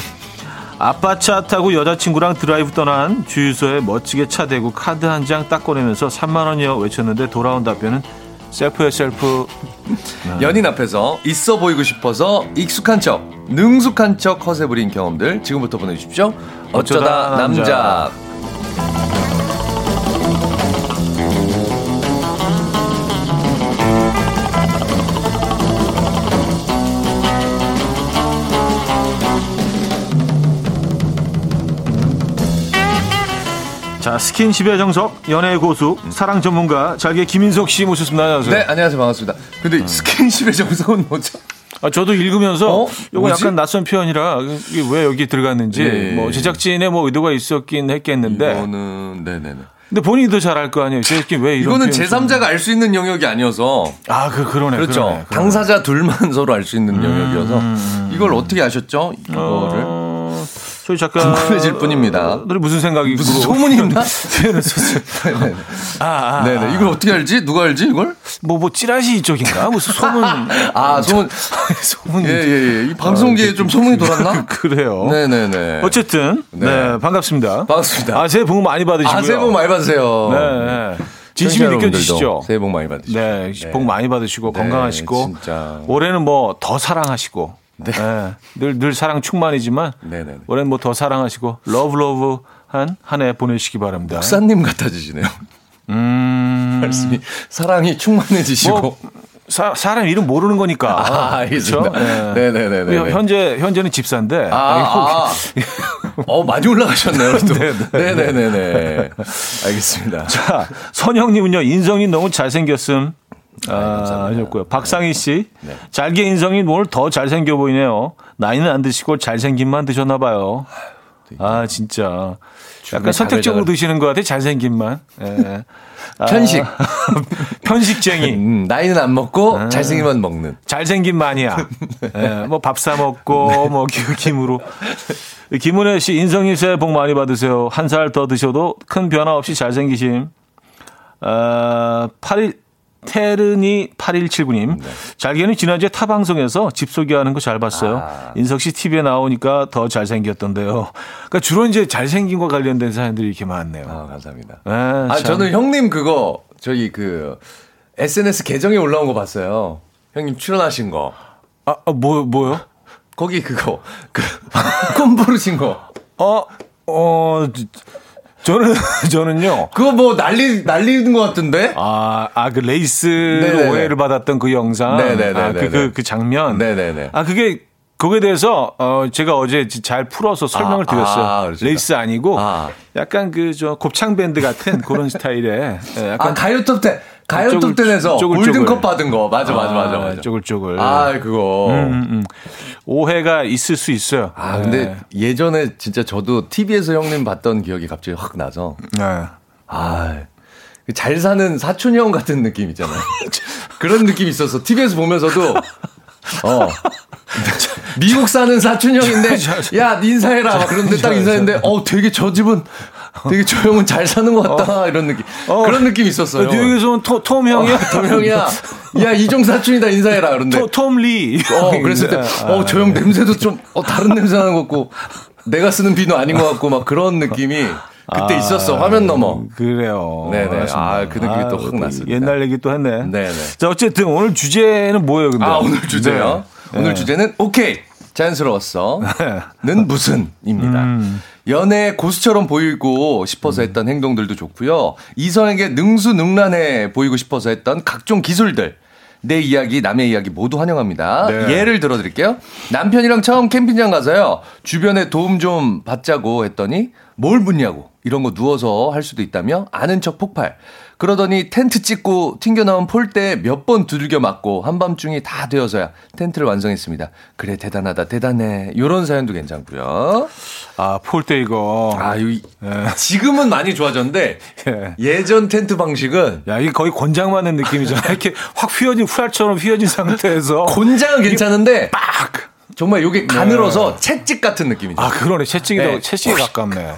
아빠 차 타고 여자친구랑 드라이브 떠난 주유소에 멋지게 차 대고 카드 한 장 딱 꺼내면서 3만 원이요 외쳤는데 돌아온 답변은 셀프의 셀프. 네. 연인 앞에서 있어 보이고 싶어서 익숙한 척, 능숙한 척 허세 부린 경험들 지금부터 보내주십시오. 어쩌다, 어쩌다 남자. 남자. 자, 스킨십의 정석, 연애의 고수, 사랑 전문가, 잘게 김인석 씨 모셨습니다. 안녕하세요. 네, 안녕하세요. 반갑습니다. 근데 어. 스킨십의 정석은 뭐죠? 아, 저도 읽으면서 어? 이거 약간 낯선 표현이라 이게 왜 여기 들어갔는지 네. 뭐 제작진의 뭐 의도가 있었긴 했겠는데 이거는 네네네. 근데 본인이 더잘알 거 아니에요. 제작진 왜 이런 이거는 제3자가 알 수 있는 영역이 아니어서 아, 그 그러네. 그렇죠. 그러네, 그러네. 당사자 둘만 (laughs) 서로 알 수 있는 음, 영역이어서 이걸 어떻게 아셨죠? 이거를 어... 저희 작가 궁금해질 뿐입니다. 들이 무슨 생각이 무슨 소문이 있나? 네네. 아, 아, 네네. 이걸 어떻게 알지? 누가 알지 이걸? 뭐뭐 뭐 찌라시 쪽인가? 무슨 소문? (laughs) 아 소문 (laughs) 소문. 예예예. 예, 예. 이 방송계에 아, 좀 소문이 돌았나? (laughs) 그래요. 네네네. 어쨌든 네. 네. 반갑습니다. 반갑습니다. 아 새해 복 많이 받으시고요. 아 새해 복 많이 받으세요. 네. 진심이 느껴지시죠? 새해 복 많이 받으시고. 네, 네. 복 많이 받으시고 네, 건강하시고 진짜. 올해는 뭐 더 사랑하시고 네. 네. 늘, 늘 사랑 충만이지만 네네. 올해는 뭐 더 사랑하시고 love love 한 한 해 보내시기 바랍니다. 목사님 같아지시네요. 음. (laughs) 말씀이 사랑이 충만해지시고. 뭐, 사, 사람 이름 모르는 거니까. 아. 그렇죠? 네. 네 네 네. 현재, 현재는 집사인데. 아, 아. (laughs) 어, 많이 올라가셨네요. 또. 네 네네. (laughs) 알겠습니다. 자, 선영님은요, 인성이 너무 잘생겼음. 아, 하셨고요. 박상희 씨. 네. 잘게 인성이 뭘더 잘생겨 보이네요. 나이는 안 드시고 잘생김만 드셨나 봐요. 아, 진짜. 약간 선택적으로 드시는 것 같아요. 잘생김만. 예. (laughs) 아, 편식. (laughs) 편식쟁이. 음, 나이는 안 먹고 아, 잘생김만 먹는. 마니아. (laughs) 예, 뭐 밥 사 먹고 네. 뭐 김으로. 김은혜 씨 새해 복 많이 받으세요. 한 살 더 드셔도 큰 변화 없이 잘생기심. 아, 8일 테르니 8179님. 네. 잘게는 지난주에 타 방송에서 집 소개하는 거 잘 봤어요. 아. 인석 씨 TV에 나오니까 더 잘생겼던데요. 그러니까 주로 이제 잘생긴 거 관련된 사연들이 이렇게 많네요. 아, 감사합니다. 네, 아, 저는 형님 그거 저희 그 SNS 계정에 올라온 거 봤어요. 형님 출연하신 거. 아, 아 뭐, 뭐요? 거기 그거. 그, (laughs) 꿈 부르신 거. 어, 어, 저는 (laughs) 저는요. 그거 뭐 난리 난리는 것 같은데. 아, 아 그 레이스로 오해를 받았던 그 영상. 네네네. 아, 그, 그, 그 장면. 네네네. 아 그게 거기에 대해서 어 제가 어제 잘 풀어서 설명을 아, 드렸어요. 아, 레이스 아니고 아. 약간 그 저 곱창 밴드 같은 그런 (laughs) 스타일의 예, 약간 아, 가요 톱 때 가요 톱텐에서 골든컵 받은 거 맞아 맞아 맞아 맞아 쪼글쪼글 아 그거 음, 음, 음. 오해가 있을 수 있어요. 아 근데 네. 예전에 진짜 저도 TV에서 형님 봤던 기억이 갑자기 확 나서 네. 아잘 사는 사촌 형 같은 느낌 있잖아요. (laughs) 그런 느낌이 있었어. TV에서 보면서도 어. 미국 사는 사촌 형인데 (laughs) 야 인사해라. 그런데 딱 인사했는데 어 되게 저 집은 되게 조용은 잘 사는 것 같다. 어. 이런 느낌. 어. 그런 느낌이 있었어요. 뉴욕에서는 토, 톰 형이야? 어, 톰 형이야. 야, 이종 사촌이다 인사해라. 그런데. 톰 리. 어, 그랬을 때, 어, 조형 냄새도 좀, 어, 다른 냄새 나는 것 같고, 내가 쓰는 비누 아닌 것 같고, 막 그런 느낌이. 그때 아, 있었어 화면 넘어. 그래요. 네네. 아그 느낌이 아, 또확 났습니다. 옛날 얘기 또 했네. 네네. 자 어쨌든 오늘 주제는 뭐예요? 근데? 아 오늘 주제요? 네. 오늘 네. 주제는 오케이 자연스러웠어 는 (laughs) 무슨입니다. 음. 연애 고수처럼 보이고 싶어서 했던 행동들도 좋고요. 이성에게 능수능란해 보이고 싶어서 했던 각종 기술들. 내 이야기, 남의 이야기 모두 환영합니다. 네. 예를 들어 드릴게요. 남편이랑 처음 캠핑장 가서요. 주변에 도움 좀 받자고 했더니 뭘 묻냐고. 이런 거 누워서 할 수도 있다며 아는 척 폭발. 그러더니 텐트 찍고 튕겨나온 폴대 몇 번 두들겨 맞고 한밤중이 다 되어서야 텐트를 완성했습니다. 그래 대단하다 대단해. 요런 사연도 괜찮고요. 아 폴대 이거. 아 이, 예. 지금은 많이 좋아졌는데 예. 전 텐트 방식은 야 이게 거의 곤장 맞는 느낌이잖아. (laughs) 이렇게 확 휘어진 후라처럼 휘어진 상태에서 곤장은 괜찮은데 빡 정말 요게 가늘어서 네. 채찍 같은 느낌이죠. 아 그러네 채찍이 네. 채찍에 가깝네.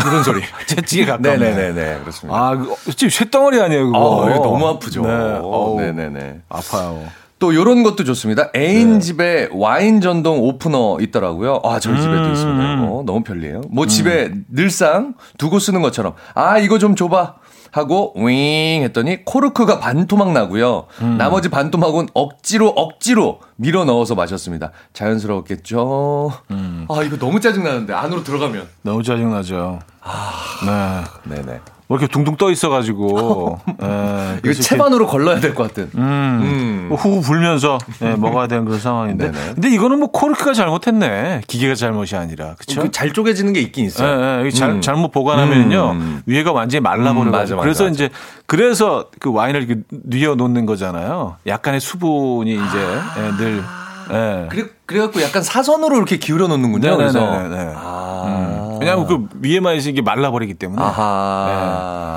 이런 소리. 채찍에 가깝네. 네네네. 그렇습니다. 아, 지금 쇳덩어리 아니에요, 그거. 어, 이거 너무 아프죠. 네. 네네네. 아파요. 또 요런 것도 좋습니다. 애인 네. 집에 와인 전동 오프너 있더라고요. 아, 저희 음, 집에도 있습니다. 이거. 너무 편리해요. 뭐 음. 집에 늘상 두고 쓰는 것처럼 아, 이거 좀 줘봐. 하고 윙 했더니 코르크가 반토막 나고요. 음. 나머지 반토막은 억지로 억지로 밀어 넣어서 마셨습니다. 자연스러웠겠죠. 음. 아 이거 너무 짜증 나는데 안으로 들어가면 너무 짜증 나죠. 아, 네, 네네. 뭐 이렇게 둥둥 떠 있어가지고 에, (laughs) 예, 이거 채반으로 걸러야 될 것 같은. 음, 음. 뭐후 불면서 예, 먹어야 되는 그런 상황인데. 네네. 근데 이거는 뭐 코르크가 잘못했네. 기계가 잘못이 아니라 그렇죠? 잘 쪼개지는 게 있긴 있어요. 예, 예, 잘, 음. 잘못 보관하면요 음. 위에가 완전히 말라버려. 음, 그래서 맞아. 이제 그래서 그 와인을 이렇게 뉘어 놓는 거잖아요. 약간의 수분이 이제 아. 예, 늘. 예. 그래, 그래갖고 약간 사선으로 이렇게 기울여 놓는군요. 네네네네. 그래서. 네. 아. 음. 왜냐하면 그 위에만 있는 게 말라버리기 때문에.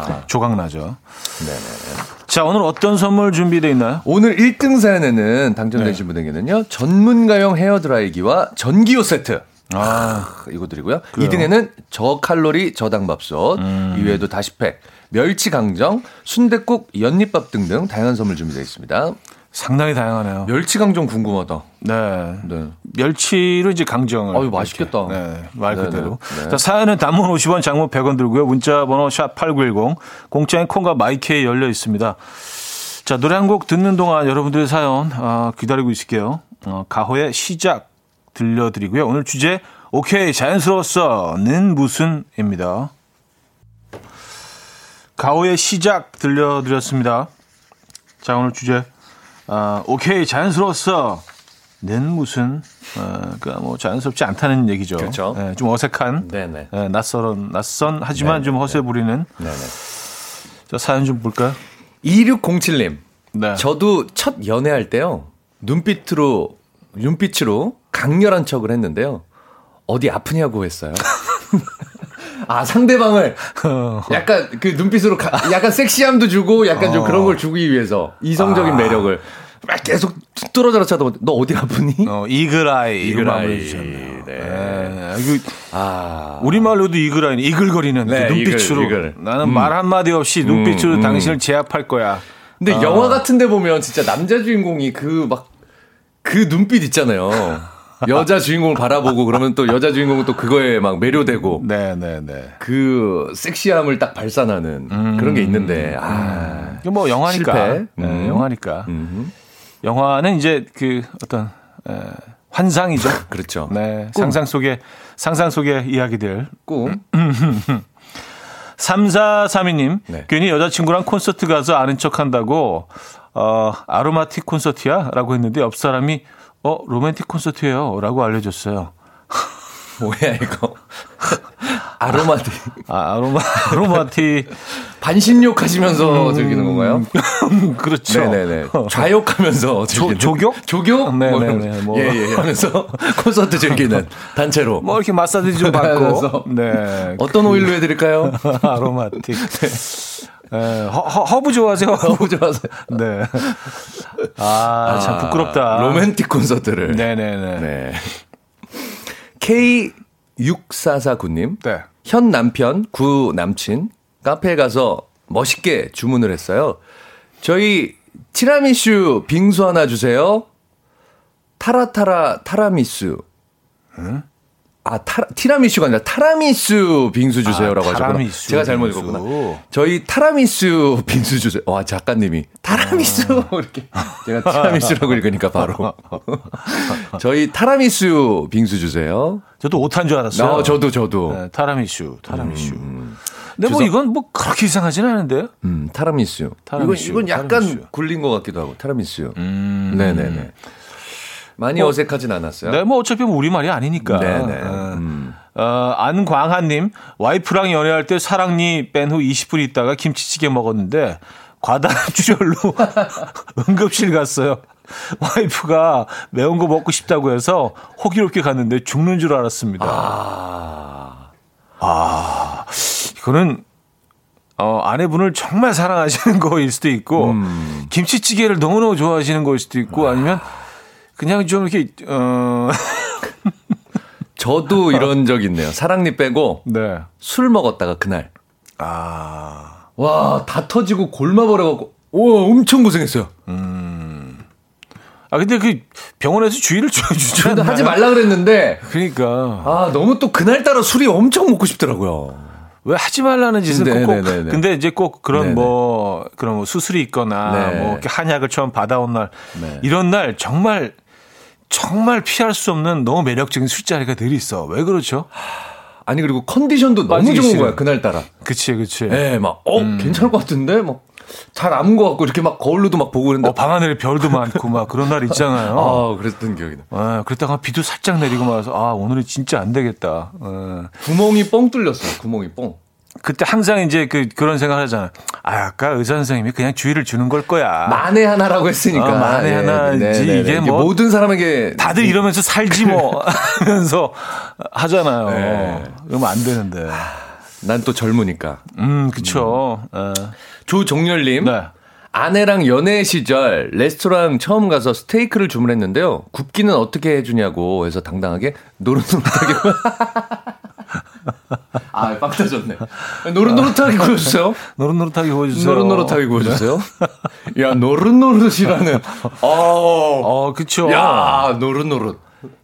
네. 조각 나죠. 네네. 자, 오늘 어떤 선물 준비되어 있나요? 오늘 1등 사연에는 당첨되신 네. 분에게는요, 전문가용 헤어드라이기와 전기요 세트. 아, 이거 드리고요. 그래요? 2등에는 저칼로리 저당밥솥, 음. 이외에도 다시팩, 멸치 강정, 순대국, 연잎밥 등등 다양한 선물 준비되어 있습니다. 상당히 다양하네요. 멸치 강정 궁금하다. 네. 네. 멸치로 이제 강정을. 아유, 맛있겠다. 네. 말 네네. 그대로. 네. 자, 사연은 단문 50원, 장문 100원 들고요. 문자 번호 샵8910. 공짜인 콩과 마이케이 열려 있습니다. 자, 노래 한 곡 듣는 동안 여러분들의 사연 아, 기다리고 있을게요. 어, 가호의 시작 들려드리고요. 오늘 주제 오케이 자연스러웠어는 무슨입니다. 가호의 시작 들려드렸습니다. 자, 오늘 주제 어, 오케이 자연스러웠어. 는 무슨 어, 그뭐 자연스럽지 않다는 얘기죠. 그렇죠. 네, 좀 어색한, 네네. 네, 낯선 낯선 하지만 네네. 좀 허세 부리는. 네네. 자 사연 좀 볼까요? 2607님. 네. 저도 첫 연애할 때요 눈빛으로 눈빛으로 강렬한 척을 했는데요. 어디 아프냐고 했어요. (laughs) 아 상대방을 약간 그 눈빛으로 가, 약간 섹시함도 주고 약간 좀 그런 걸 주기 위해서 이성적인 아. 매력을 막 계속 뚫어져라 쳐다보는데 너 어디 아프니? 어, 이글아이 이글아이 네. 네. 이거 아 우리 말로도 이글아이 이글거리는 네, 그 눈빛으로 이글, 이글. 나는 음. 말 한마디 없이 눈빛으로 음, 음. 당신을 제압할 거야. 근데 아. 영화 같은데 보면 진짜 남자 주인공이 그 막그 그 눈빛 있잖아요. 여자 주인공을 바라보고 그러면 또 여자 주인공은 또 그거에 막 매료되고. 네네네. 네, 네. 그 섹시함을 딱 발산하는 음, 그런 게 있는데, 아. 이거 뭐 영화니까. 실패. 네, 음. 영화니까. 음. 영화는 이제 그 어떤, 에, 환상이죠. (laughs) 그렇죠. 네. 꿈. 상상 속의, 상상 속의 이야기들. 꿈. (laughs) 3432님, 네. 괜히 여자친구랑 콘서트 가서 아는 척 한다고, 어, 아로마틱 콘서트야? 라고 했는데 옆 사람이 어, 로맨틱 콘서트예요. 라고 알려줬어요. (laughs) 뭐야, 이거. (laughs) 아로마틱. 아, 아로마, aromatic. (laughs) 반신욕 하시면서 음, 즐기는 건가요? 그렇죠. 네네네. 좌욕하면서 즐기는. 족, 욕 족욕? 네네네. 뭐, 예, 예. 하면서 콘서트 즐기는 단체로. 뭐 이렇게 마사지 좀 받고. 네. 어떤 오일로 해드릴까요? aromatic. 네. 네, 허, 허브 좋아하세요? 허브 좋아하세요? 네. 아, 아, 참 부끄럽다. 로맨틱 콘서트를. 네네네. 네. K6449님. 네. 현 남편, 구 남친 카페에 가서 멋있게 주문을 했어요. 저희 티라미슈 빙수 하나 주세요. 타라타라 타라미수. 응? 아, 타라, 티라미슈가 아니라 타라미수 빙수 주세요라고 아, 하셨구나. 제가 잘못 빙수. 읽었구나. 저희 타라미수 빙수 주세요. 와, 작가님이 타라미수 아. (laughs) 이렇게 제가 티라미수라고 읽으니까 바로 (laughs) 저희 타라미수 빙수 주세요. 저도 오탄 줄 알았어요. 어, 저도 저도. 네, 타라미슈, 타라미슈. 음. 근데 뭐 이건 뭐 그렇게 이상하진 않은데요? 음, 타라미수. 타라미수. 이건, 이건 약간 타라미수. 굴린 것 같기도 하고 타라미수. 음. 네 네 네. 많이 뭐, 어색하진 않았어요. 네, 뭐 어차피 뭐 우리 말이 아니니까. 네네. 네. 음. 어, 안광한님, 와이프랑 연애할 때 사랑니 뺀 후 20분 있다가 김치찌개 먹었는데 과다한 (laughs) 출혈로 (laughs) 응급실 갔어요. 와이프가 매운 거 먹고 싶다고 해서 호기롭게 갔는데 죽는 줄 알았습니다. 아, 아 이거는 어, 아내분을 정말 사랑하시는 (laughs) 거일 수도 있고, 음. 김치찌개를 너무너무 좋아하시는 거일 수도 있고, 아니면 그냥 좀 이렇게 어 (laughs) 저도 이런 적 있네요. 사랑니 빼고 네. 술 먹었다가 그날 아. 와, 다 터지고 골마 버려 갖고 오, 엄청 고생했어요. 음. 아 근데 그 병원에서 주의를 줘 주죠. 하지 말라 그랬는데. 그러니까. 아, 너무 또 그날 따라 술이 엄청 먹고 싶더라고요. 왜 하지 말라는 짓을 네, 꼭, 네, 네, 네, 근데 이제 꼭 그런. 뭐 그런 뭐 수술이 있거나 네. 뭐 한약을 처음 받아온 날 네. 이런 날 정말 정말 피할 수 없는 너무 매력적인 술자리가 늘 있어. 왜 그렇죠? 아니 그리고 컨디션도 너무 좋은 싫어. 거야 그날 따라. 그치 그치. 예, 막어 음. 괜찮을 것 같은데 막. 잘 아문 것 같고 이렇게 막 거울로도 막 보고 그랬는데 어, 방 하늘에 별도 많고 막 그런 날 있잖아요. 아, 그랬던 기억이 나. 아, 그랬다가 비도 살짝 내리고 말아서 아, 오늘은 진짜 안 되겠다. 아. 구멍이 뻥 뚫렸어요. 구멍이 뻥. 그때 항상 이제 그 그런 생각을 하잖아. 아, 아까 의사 선생님이 그냥 주의를 주는 걸 거야. 만에 하나라고 했으니까. 어, 만에 네, 하나지. 네, 네, 네, 이게 뭐 모든 사람에게 다들 이러면서 살지 뭐 (laughs) 하면서 하잖아요. 네. 그러면 안 되는데. 난 또 젊으니까. 음, 그쵸. 음. 어. 네. 아내랑 연애 시절 레스토랑 처음 가서 스테이크를 주문했는데요. 굽기는 어떻게 해주냐고 해서 당당하게 노릇노릇하게. (laughs) 아, 빵 터졌네. 노릇노릇하게 구워주세요. (laughs) 노릇노릇하게 구워주세요. 노릇노릇하게 구워주세요. 야, 노릇노릇이라는. 어, 어, 그쵸. 야, 노릇노릇.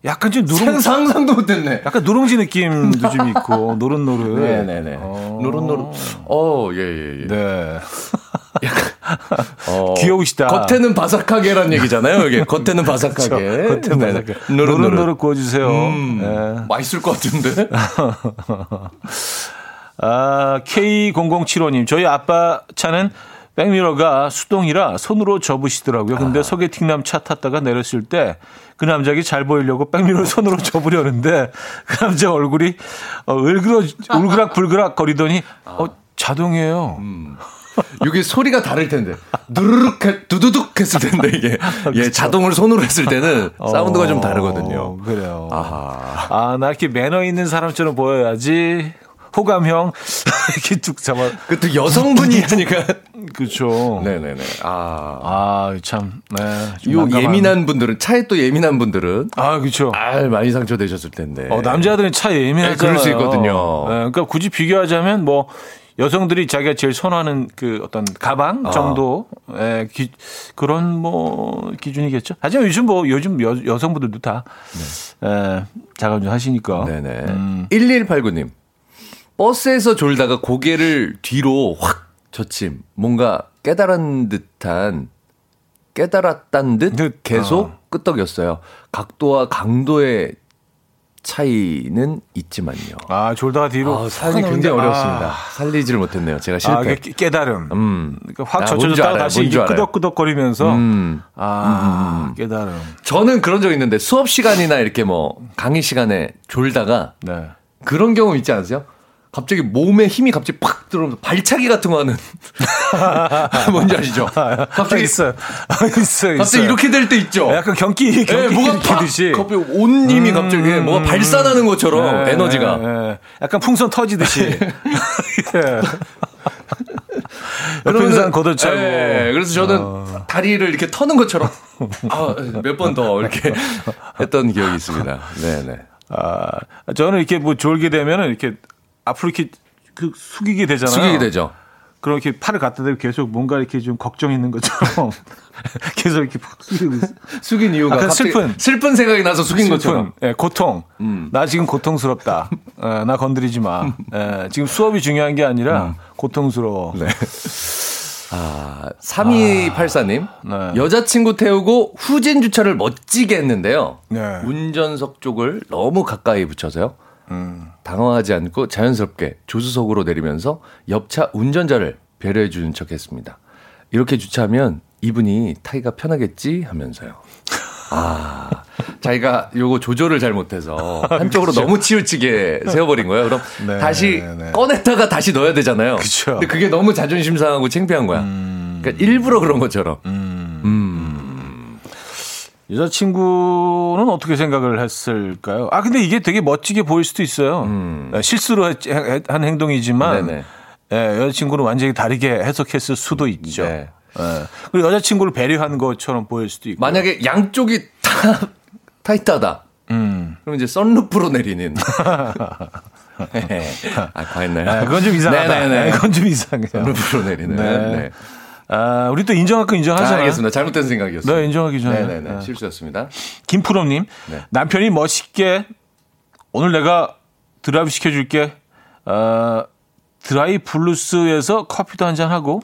약간 좀 누룽 상상도 못했네. 약간 누룽지 느낌도 좀 있고 노릇노릇. (laughs) 네네네. 어. 노릇노릇. 어, 예, 예, 예. 네. 어, (laughs) 귀여우시다. 겉에는 바삭하게란 얘기잖아요. 이게 겉에는 바삭하게. 그렇죠. 겉에는 바삭하게. 노릇 노릇 구워주세요. 음, 네. 맛있을 것 같은데. (laughs) 아, K0075님, 저희 아빠 차는 백미러가 수동이라 손으로 접으시더라고요. 근데 아. 소개팅남 차 탔다가 내렸을 때 그 남자에게 잘 보이려고 백미러 손으로 (laughs) 접으려는데 그 남자 얼굴이 어, 을그러, 울그락 불그락 거리더니 어, 자동이에요. 음. 이게 소리가 다를 텐데 누르륵 해, 두두둑 했을 텐데 이게 (laughs) 예, 자동을 손으로 했을 때는 어, 사운드가 좀 다르거든요. 그래요. 아하. 아, 나 이렇게 매너 있는 사람처럼 보여야지. 호감형 (laughs) 이렇게 쭉 잡아. 그것도 여성분이 (laughs) 하니까. 그렇죠. 네네네. 아, 아 참. 네. 요 예민한 분들은 차에 또 예민한 분들은 아 그렇죠. 아 많이 상처되셨을 텐데. 어, 남자들은 차 예민하잖아요. 네, 그럴 수 있거든요. 네, 그러니까 굳이 비교하자면 뭐 여성들이 자기가 제일 선호하는 그 어떤 가방 아. 정도 의 기, 그런 뭐 기준이겠죠. 하지만 요즘 뭐 요즘 여, 여성분들도 다 네. 에, 자가운전 하시니까. 네네. 음. 1189님 버스에서 졸다가 고개를 뒤로 확 젖힘. 뭔가 깨달은 듯한 깨달았단 듯 계속 어. 끄떡였어요. 각도와 강도의 차이는 있지만요. 아, 졸다가 뒤로. 아, 살기 굉장히. 아. 살리지를 못했네요. 제가 실패. 아, 깨달음. 음. 그러니까 확 젖혀졌다가 다시 끄덕끄덕거리면서. 음. 아, 음, 음, 음. 깨달음. 저는 그런 적 있는데 수업 시간이나 이렇게 뭐 강의 시간에 졸다가. 네. 그런 경험 있지 않으세요? 갑자기 몸에 힘이 갑자기 팍 들어오면서 발차기 같은 거 하는 (laughs) (laughs) 뭔지 아시죠? 갑자기 있어요. (laughs) 있어요. 갑자기 있어요. 이렇게 될 때 있죠. 약간 경기 경기 네, 뭐가 듯이 갑자기 온 힘이 음, 갑자기 뭐가 발산하는 것처럼 네, 에너지가 네, 약간 풍선 터지듯이. 예. 그런 산 걷어차고. 네, 그래서 저는 어. 다리를 이렇게 터는 것처럼 아, 몇 번 더 이렇게 했던 기억이 있습니다. 네, 네. 아, 저는 이렇게 뭐 졸게 되면은 이렇게 앞으로 이렇게 그 숙이게 되잖아요. 숙이게 되죠. 그럼 이렇게 팔을 갖다 대고 계속 뭔가 이렇게 좀 걱정 있는 것처럼 (laughs) 계속 이렇게 숙이고 있어. 숙인 이유가 슬픈. 슬픈 생각이 나서 숙인 것처럼. 예, 고통. 음. 나 지금 고통스럽다. 예, 나 건드리지 마. 예, 지금 수업이 중요한 게 아니라 음. 고통스러워. 네. 아, 3284님. 네. 여자친구 태우고 후진 주차를 멋지게 했는데요. 네. 운전석 쪽을 너무 가까이 붙여서요. 음. 당황하지 않고 자연스럽게 조수석으로 내리면서 옆차 운전자를 배려해 주는 척 했습니다. 이렇게 주차하면 이분이 타기가 편하겠지 하면서요. 아, 자기가 요거 조절을 잘 못해서 (laughs) 한쪽으로 너무 치우치게 세워버린 거예요. 그럼 (laughs) 네, 다시 네. 꺼냈다가 다시 넣어야 되잖아요. 그쵸. 근데 그게 너무 자존심 상하고 창피한 거야. 그러니까 일부러 그런 것처럼. 여자친구는 어떻게 생각을 했을까요? 아, 근데 이게 되게 멋지게 보일 수도 있어요. 예, 실수로 했- 해- 한 행동이지만 음. 네네. 예, 여자친구는 완전히 다르게 해석했을 수도 있죠. 네. 예. 그리고 여자친구를 배려한 것처럼 보일 수도 있고. 만약에 양쪽이 다 (laughs) 타이트하다. 음. 그럼 이제 썬루프로 내리는. (laughs) 아, 과했나요? 아, 그건 좀 이상하다. 네네네. 예, 그건 좀 이상해요. 썬루프로 내리는. 네. 네. 아, 우리 또 인정할 거 아, 인정하잖아요. 알겠습니다. 잘못된 생각이었어요. 네, 인정하기 전에. 네네네. 네. 실수였습니다. 김프로님, 네. 남편이 멋있게 오늘 내가 드라이브 시켜줄게. 어, 드라이 블루스에서 커피도 한 잔 하고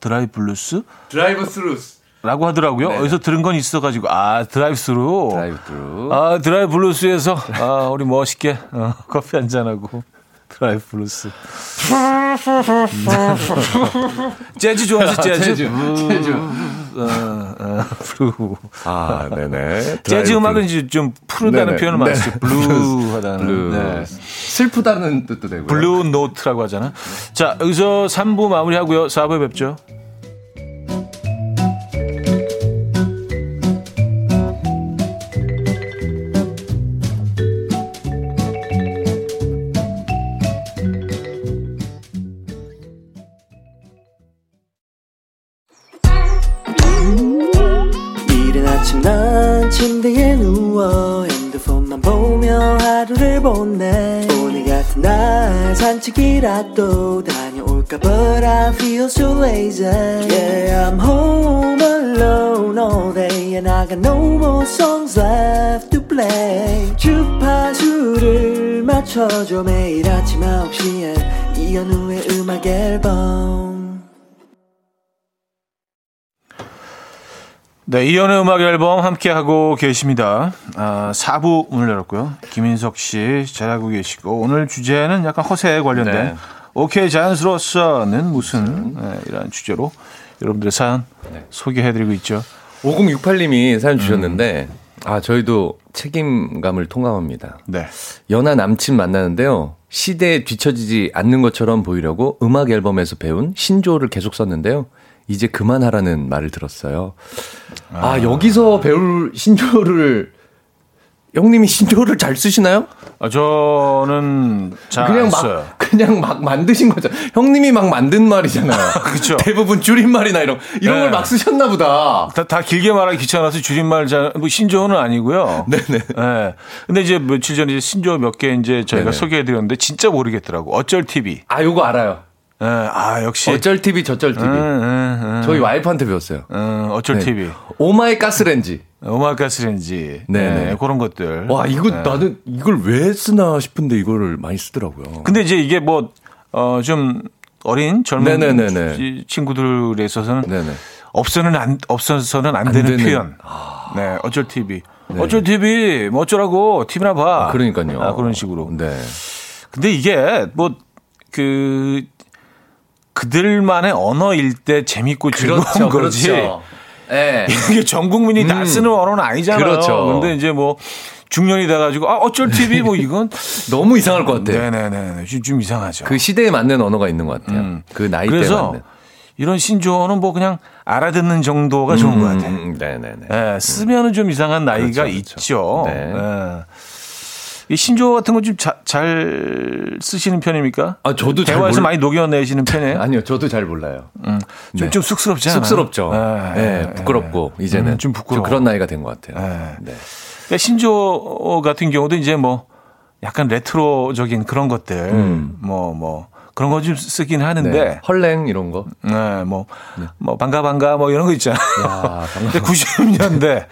드라이 블루스? 드라이브 스루스. 라고 하더라고요. 네. 어디서 들은 건 있어가지고 아 드라이브 스루. 드라이브 스루. 아 드라이브 블루스에서 아 우리 멋있게 어, 커피 한 잔 하고 드라이브 블루스. (laughs) 재즈 좋아하세요 재즈? 재즈. 재즈. 어, 어, blue. 아, 네네. 재즈 음악은 이제 좀 푸르다는 네네. 표현을 많이 쓰죠. 네. (laughs) blue 하다는. blue. 네. 슬프다는 뜻도 되고요. blue note라고 하잖아. 자, 여기서 3부 마무리하고요. 4부에 뵙죠. Lazy Yeah I'm home alone all day And I got no more songs left to play 주파수를 맞춰줘 매일 아침 9시에 이현우의 음악 앨범 네, 이연의 음악 앨범 함께하고 계십니다. 아, 4부 문을 열었고요. 김인석 씨 잘하고 계시고, 오늘 주제는 약간 허세에 관련된, 네. 오케이, 자연스러웠어는 무슨, 네, 이런 주제로 여러분들의 사연 네. 소개해드리고 있죠. 5068님이 사연 주셨는데, 아, 저희도 책임감을 통감합니다. 네. 연하 남친 만나는데요. 시대에 뒤처지지 않는 것처럼 보이려고 음악 앨범에서 배운 신조어를 계속 썼는데요. 이제 그만하라는 말을 들었어요. 아, 여기서 배울 신조어를 형님이 신조어를 잘 쓰시나요? 아, 저는 잘 그냥 안 막 써요. 그냥 막 만드신 거죠. 형님이 막 만든 말이잖아요. (laughs) 그쵸. 대부분 줄임말이나 이런 이런 네. 걸 막 쓰셨나 보다. 다, 다 길게 말하기 귀찮아서 줄임말 잘, 뭐 신조어는 아니고요. 네네. (laughs) 네. 근데 이제 며칠 전에 이제 신조어 몇 개 이제 저희가 네네. 소개해 드렸는데 진짜 모르겠더라고. 어쩔 TV. 아, 요거 알아요. 네. 아, 역시. 어쩔 TV 저쩔 TV. 응, 응, 응. 저희 와이프한테 배웠어요. 응, 어쩔 네. TV. 오마이 가스렌지. 오마카스렌지. 네네. 네, 그런 것들. 와, 이거 나는 이걸 왜 쓰나 싶은데 이거를 많이 쓰더라고요. 근데 이제 이게 뭐, 어, 좀 어린 젊은 네네네네. 치- 친구들에 있어서는 네네. 없어는 안, 없어서는 안, 되는 되는. 표현. 네, 어쩔 TV. 어쩔 TV, 뭐 어쩌라고, TV나 봐. 아, 그러니까요. 아, 그런 식으로. 네. 근데 이게 뭐, 그, 그들만의 언어일 때 재밌고 즐거운 거지. 예. (laughs) 이게 전 국민이 다 쓰는 언어는 아니잖아요. 음. 그렇죠. 근데 이제 뭐 중년이 돼가지고 아 어쩔 TV 뭐 이건 (laughs) 너무 이상할 것 같아요. 네네네 좀, 좀 이상하죠. 그 시대에 맞는 언어가 있는 것 같아요. 음. 그 나이대에 그래서 맞는. 이런 신조어는 뭐 그냥 알아듣는 정도가 좋은 것 같아요. 음, 네네네. 예, 쓰면은 좀 이상한 나이가 그렇죠, 그렇죠. 있죠. 네. 예. 이 신조어 같은 건좀잘 쓰시는 편입니까? 아, 저도 잘 대화에서 몰- 많이 녹여내시는 편이에요. (laughs) 아니요, 저도 잘 몰라요. 음, 좀, 네. 좀 쑥스럽지 않아요? 쑥스럽죠. 예, 네, 예, 부끄럽고 이제는 음, 좀 부끄러워. 그런 나이가 된 것 같아요. 예. 네. 그러니까 신조어 같은 경우도 이제 뭐 약간 레트로적인 그런 것들 음. 뭐 뭐 그런 거 좀 쓰긴 하는데 네. 헐랭 이런 거. 네, 뭐, 뭐, 반가, 반가, 뭐, 이런 거 있잖아요. 야, 근데 90년대,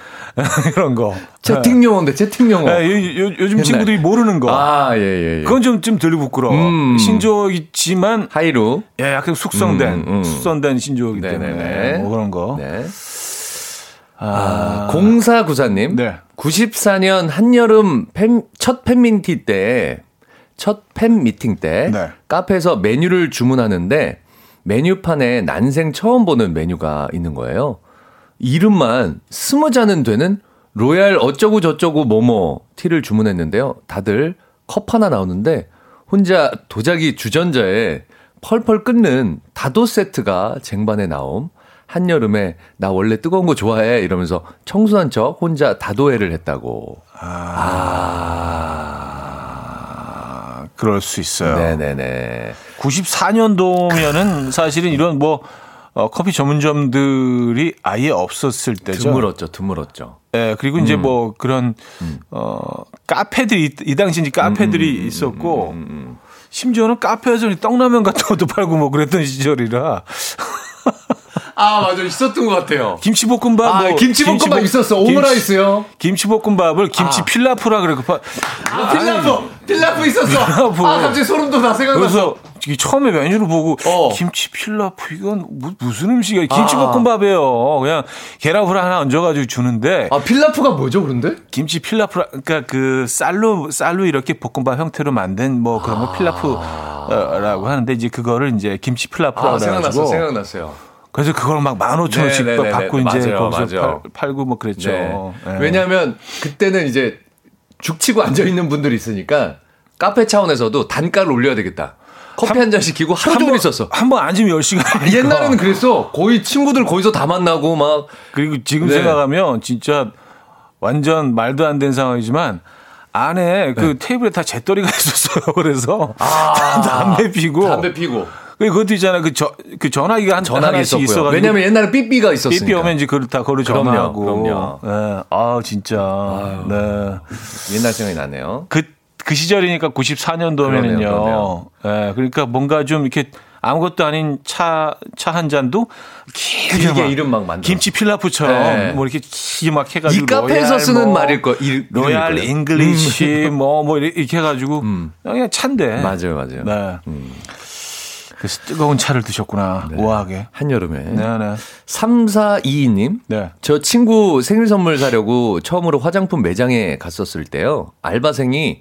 이런 (laughs) 거. 채팅 용어인데 채팅 용어. 네, 요, 요, 요즘 친구들이 모르는 거. 아, 예, 예, 예. 그건 좀, 좀덜 부끄러워. 음. 신조어이지만, 하이루. 예, 약간 숙성된, 음, 음. 숙성된 신조어이기 때문에. 네네네. 뭐 그런 거. 네. 아, 아, 0494님. 네. 94년 한여름 팬, 첫 팬미팅 때, 첫 팬 미팅 때, 네. 카페에서 메뉴를 주문하는데, 메뉴판에 난생 처음 보는 메뉴가 있는 거예요. 이름만 스무 자는 되는 royal 어쩌고 저쩌고 뭐뭐 티를 주문했는데요. 다들 컵 하나 나오는데, 혼자 도자기 주전자에 펄펄 끓는 다도 세트가 쟁반에 나옴. 한여름에 나 원래 뜨거운 거 좋아해 이러면서 청순한 척 혼자 다도회를 했다고. 아, 그럴 수 있어요. 네네네. 94년도면은 사실은 이런 뭐, 어, 커피 전문점들이 아예 없었을 때죠. 드물었죠, 드물었죠. 예, 그리고 이제 뭐 그런 어 카페들이 이, 이 당시 이제 카페들이 있었고 심지어는 카페에서 떡라면 같은 것도 (laughs) 팔고 뭐 그랬던 시절이라 아 맞아 있었던 것 같아요. 김치볶음밥 아, 뭐 김치볶음밥 김치볶- 있었어. 김치- 오므라이스요. 김치 볶음밥을 김치 아. 필라프라 그래 파 아, 필라프, 필라프 있었어. 필라프. 아 갑자기 소름 돋아 생각났어. 그래서 처음에 메뉴를 보고 어. 김치 필라프 이건 무, 무슨 음식이야 김치볶음밥이에요 그냥 계란후라이 하나 얹어 가지고 주는데 아 필라프가 뭐죠, 그런데? 김치 필라프 그러니까 그 쌀로 쌀로 이렇게 볶음밥 형태로 만든 뭐 그런 거 필라프라고 하는데 이제 그거를 이제 김치 필라프라고 아 생각났어, 생각났어요. 그래서 그걸 막 15,000원씩 네네네네. 받고 이제 맞아요, 거기서 맞아요. 팔, 팔고 뭐 그랬죠. 네. 예. 왜냐하면 그때는 이제 죽치고 앉아 있는 분들이 있으니까 카페 차원에서도 단가를 올려야 되겠다. 커피 한잔 시키고 하루 종일 있었어. 한 번 앉으면 10시간. 옛날에는 그랬어. 거의 친구들 거기서 다 만나고 막 그리고 지금 네. 생각하면 진짜 완전 말도 안 되는 상황이지만 안에 그 네. 테이블에 다 재떨이가 (laughs) 있었어요. 그래서 아. 담배 피고 담배 피고 그 그것도 있잖아. 그, 저, 그 전화기가 한 전화기 하나씩 있었고요. 있어가지고 왜냐면 옛날에 삐삐가 있었으니까. 삐삐 오면 이제 그걸 다 그럼요, 전화하고. 그럼요. 예. 아 진짜. 네. 옛날 생각이 나네요. 그, 그 시절이니까 94년도면은요. 그러네요, 예. 그러니까 뭔가 좀 이렇게 아무것도 아닌 차, 차 한 잔도 길게, 길게 막 이름 막 만들어. 김치 필라프처럼 네. 뭐 이렇게 길게 막 해가지고. 이 카페에서 royal 쓰는 뭐 말일 거 일, royal 거예요. English 뭐, 뭐 이렇게 해가지고 음. 그냥 차인데. 맞아요, 맞아요. 네. 그래서 뜨거운 차를 드셨구나. 우아하게. 한여름에. 네, 네. 3422님. 네. 저 친구 생일 선물 사려고 처음으로 화장품 매장에 갔었을 때요. 알바생이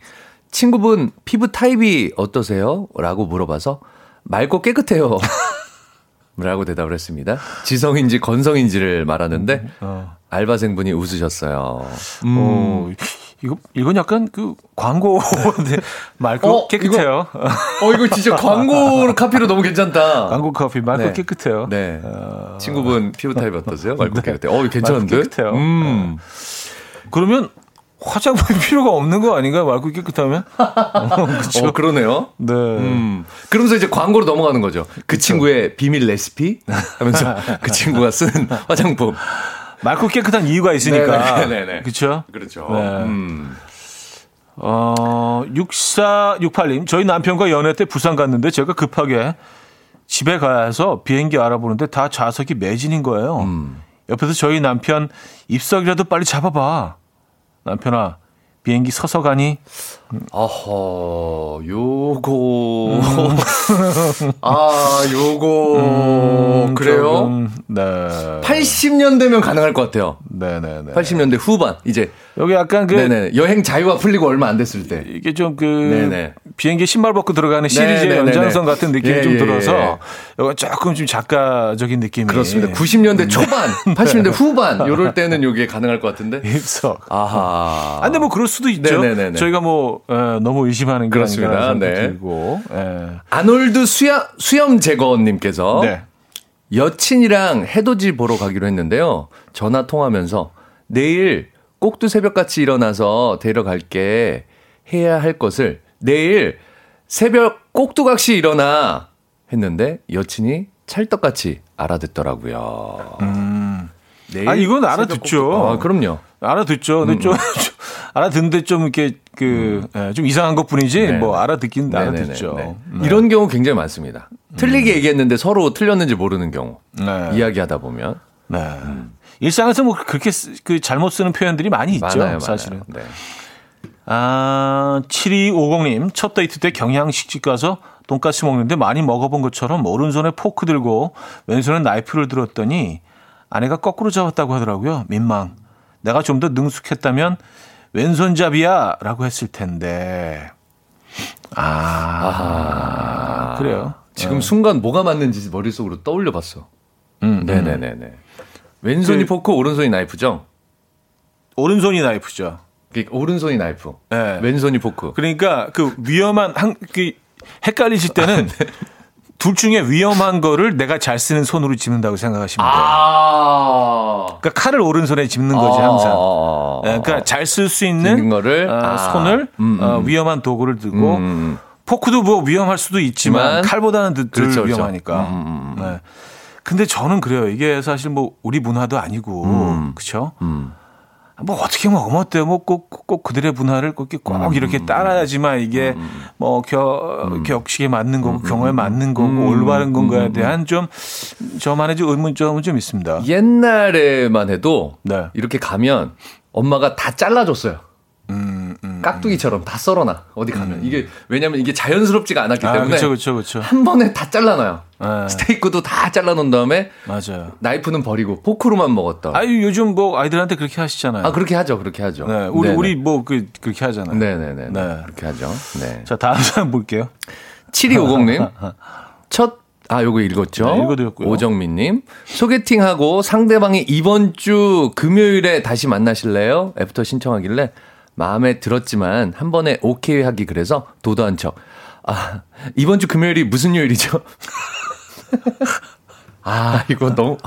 친구분 피부 타입이 어떠세요? 라고 물어봐서 맑고 깨끗해요. (laughs) 라고 대답을 했습니다. 지성인지 건성인지를 말하는데 어. 알바생분이 웃으셨어요. 음. 어, 이거, 이건 약간 그 광고인데 맑고 (laughs) 어, 깨끗해요. 어, 이거 진짜 광고 카피로 너무 괜찮다. 광고 커피 맑고 네. 깨끗해요. 네. 어, 친구분 피부 타입 어떠세요? 맑고 네. 깨끗해요. 어, 괜찮은데? 깨끗해요. 음. 그러면 화장품이 (laughs) 필요가 없는 거 아닌가? 맑고 깨끗하면? (laughs) 어, 그쵸. 어, 그러네요. 네. 음. 그러면서 이제 광고로 넘어가는 거죠. 그 친구의 비밀 레시피 하면서 그 친구가 쓰는 화장품. 맑고 깨끗한 이유가 있으니까. 네네네. 그쵸? 그렇죠. 네. 음. 어, 6468님, 저희 남편과 연애 때 부산 갔는데 제가 급하게 집에 가서 비행기 알아보는데 다 좌석이 매진인 거예요. 음. 옆에서 저희 남편 입석이라도 빨리 잡아봐. 남편아, 비행기 서서 가니? 어허, 요거. (laughs) 아, 요거. 그래요? 조금, 네. 80년대면 가능할 것 같아요. 네네네. 80년대 후반. 이제. 여기 약간 그, 네네. 여행 자유화 풀리고 얼마 안 됐을 때. 이게 좀 그, 네네. 비행기 신발 벗고 들어가는 시리즈의 네네네네. 연장선 같은 느낌이 예, 좀 예, 들어서, 예. 이거 조금 좀 작가적인 느낌이. 그렇습니다. 90년대 초반, 80년대 (laughs) 후반. 요럴 때는 요게 가능할 것 같은데. (laughs) 입석. 아하. 아, 근데 뭐 그럴 수도 있죠. 네네네네. 저희가 뭐 에, 너무 의심하는 게 그렇습니다. 아닌가 네. 들고. 예. 아놀드 수염, 수염 제거님께서 네. 여친이랑 해돋이 보러 가기로 했는데요. 전화 통하면서 내일 꼭두 새벽같이 일어나서 데려갈게 해야 할 것을 내일 새벽 꼭두각시 일어나 했는데 여친이 찰떡같이 알아듣더라고요. 내일 아, 이건 알아듣죠. 아, 그럼요. 알아듣죠. 음, 근데 좀, 알아듣는데 좀 이렇게 그, 예, 좀 이상한 것 뿐이지, 네. 뭐, 알아듣긴 네네네, 알아듣죠. 네. 네. 이런 경우 굉장히 많습니다. 틀리게 얘기했는데 서로 틀렸는지 모르는 경우. 네. 이야기하다 보면 네. 일상에서 뭐 그렇게 쓰- 그 잘못 쓰는 표현들이 많이 있죠. 많아요, 사실은. 많아요. 네. 아, 7250님, 첫 데이트 때 경양식집 가서 돈가스 먹는데 많이 먹어본 것처럼 오른손에 포크 들고 왼손에 나이프를 들었더니 아내가 거꾸로 잡았다고 하더라고요. 민망. 내가 좀 더 능숙했다면 왼손잡이야 라고 했을 텐데. 아, 그래요. 지금 순간 뭐가 맞는지 머릿속으로 떠올려 봤어. 음, 네네네네. 왼손이 그- 포크, 오른손이 나이프죠? 오른손이 나이프죠. 그러니까 오른손이 나이프. 네. 왼손이 포크. 그러니까 그 위험한 한, 그 헷갈리실 때는 둘 중에 위험한 거를 내가 잘 쓰는 손으로 집는다고 생각하시면 돼요. 아. 그러니까 칼을 오른손에 집는 거지 항상. 아. 예, 그러니까 잘 쓸 수 있는 거를? 어, 아. 손을 음, 음. 어, 위험한 도구를 들고 음. 포크도 뭐 위험할 수도 있지만 칼보다는 덜 그렇죠, 그렇죠. 위험하니까. 음, 음, 음. 네. 근데 저는 그래요. 이게 사실 뭐 우리 문화도 아니고 음. 그렇죠. 음. 뭐 어떻게 먹으면 어때요? 뭐꼭꼭 그들의 문화를 꼭 이렇게 꼭 음, 이렇게 따라야지만 이게 뭐 겨, 격식에 맞는 거고 경호에 맞는 거고 음, 올바른 건가에 음, 대한 좀 저만의 좀 의문점은 좀 있습니다. 옛날에만 해도 네. 이렇게 가면 엄마가 다 잘라줬어요. 음, 음. 깍두기처럼 다 썰어놔. 어디 가면. 이게, 왜냐면 이게 자연스럽지가 않았기 아, 때문에. 그렇죠, 그렇죠, 그렇죠. 한 번에 다 잘라놔요. 네. 스테이크도 다 잘라놓은 다음에 맞아요. 나이프는 버리고 포크로만 먹었던. 아유 요즘 뭐 아이들한테 그렇게 하시잖아요. 아, 그렇게 하죠. 그렇게 하죠. 네, 우리 네네. 우리 뭐 그 그렇게 하잖아요. 네네네. 네. 그렇게 하죠. 네. 자 다음 사람 볼게요. 7250님. (laughs) 첫, 아, 요거 읽었죠? 네, 읽어드렸고요. 오정민님. 소개팅하고 상대방이 이번 주 금요일에 다시 만나실래요? 애프터 신청하길래 마음에 들었지만 한 번에 오케이 하기 그래서 도도한 척. 아, 이번 주 금요일이 무슨 요일이죠? (laughs) 아, 이거 너무,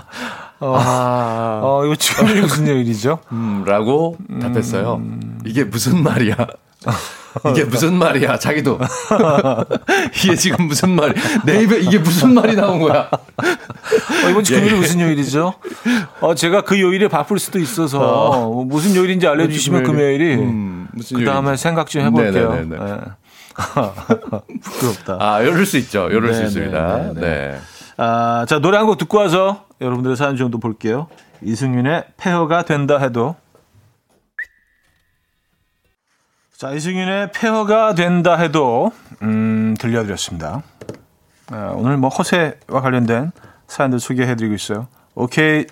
아, 어 이거 지금 무슨 일이죠? 음, 라고 답했어요. 이게 무슨 말이야? (laughs) 이게 무슨 말이야? 자기도. (laughs) 이게 지금 무슨 말이, 내 입에 이게 무슨 말이 나온 거야? 어, 이번 주 금요일이 무슨 요일이죠? 어, 제가 그 요일에 바쁠 수도 있어서 뭐 무슨 요일인지 알려주시면 금요일이 음, 그 다음에. 생각 좀 해볼게요. 네네네네. 네. (laughs) 부끄럽다. 아, 이럴 수 있죠. 이럴 수 네, 있습니다. 네, 네, 네. 아, 자 노래 한 곡 듣고 와서 여러분들의 사연 정도 볼게요. 이승윤의 페어가 된다 해도 자 이승윤의 페어가 된다 해도 음, 들려드렸습니다. 아, 오늘 뭐 허세와 관련된 사연들 소개해드리고 있어요. 오케이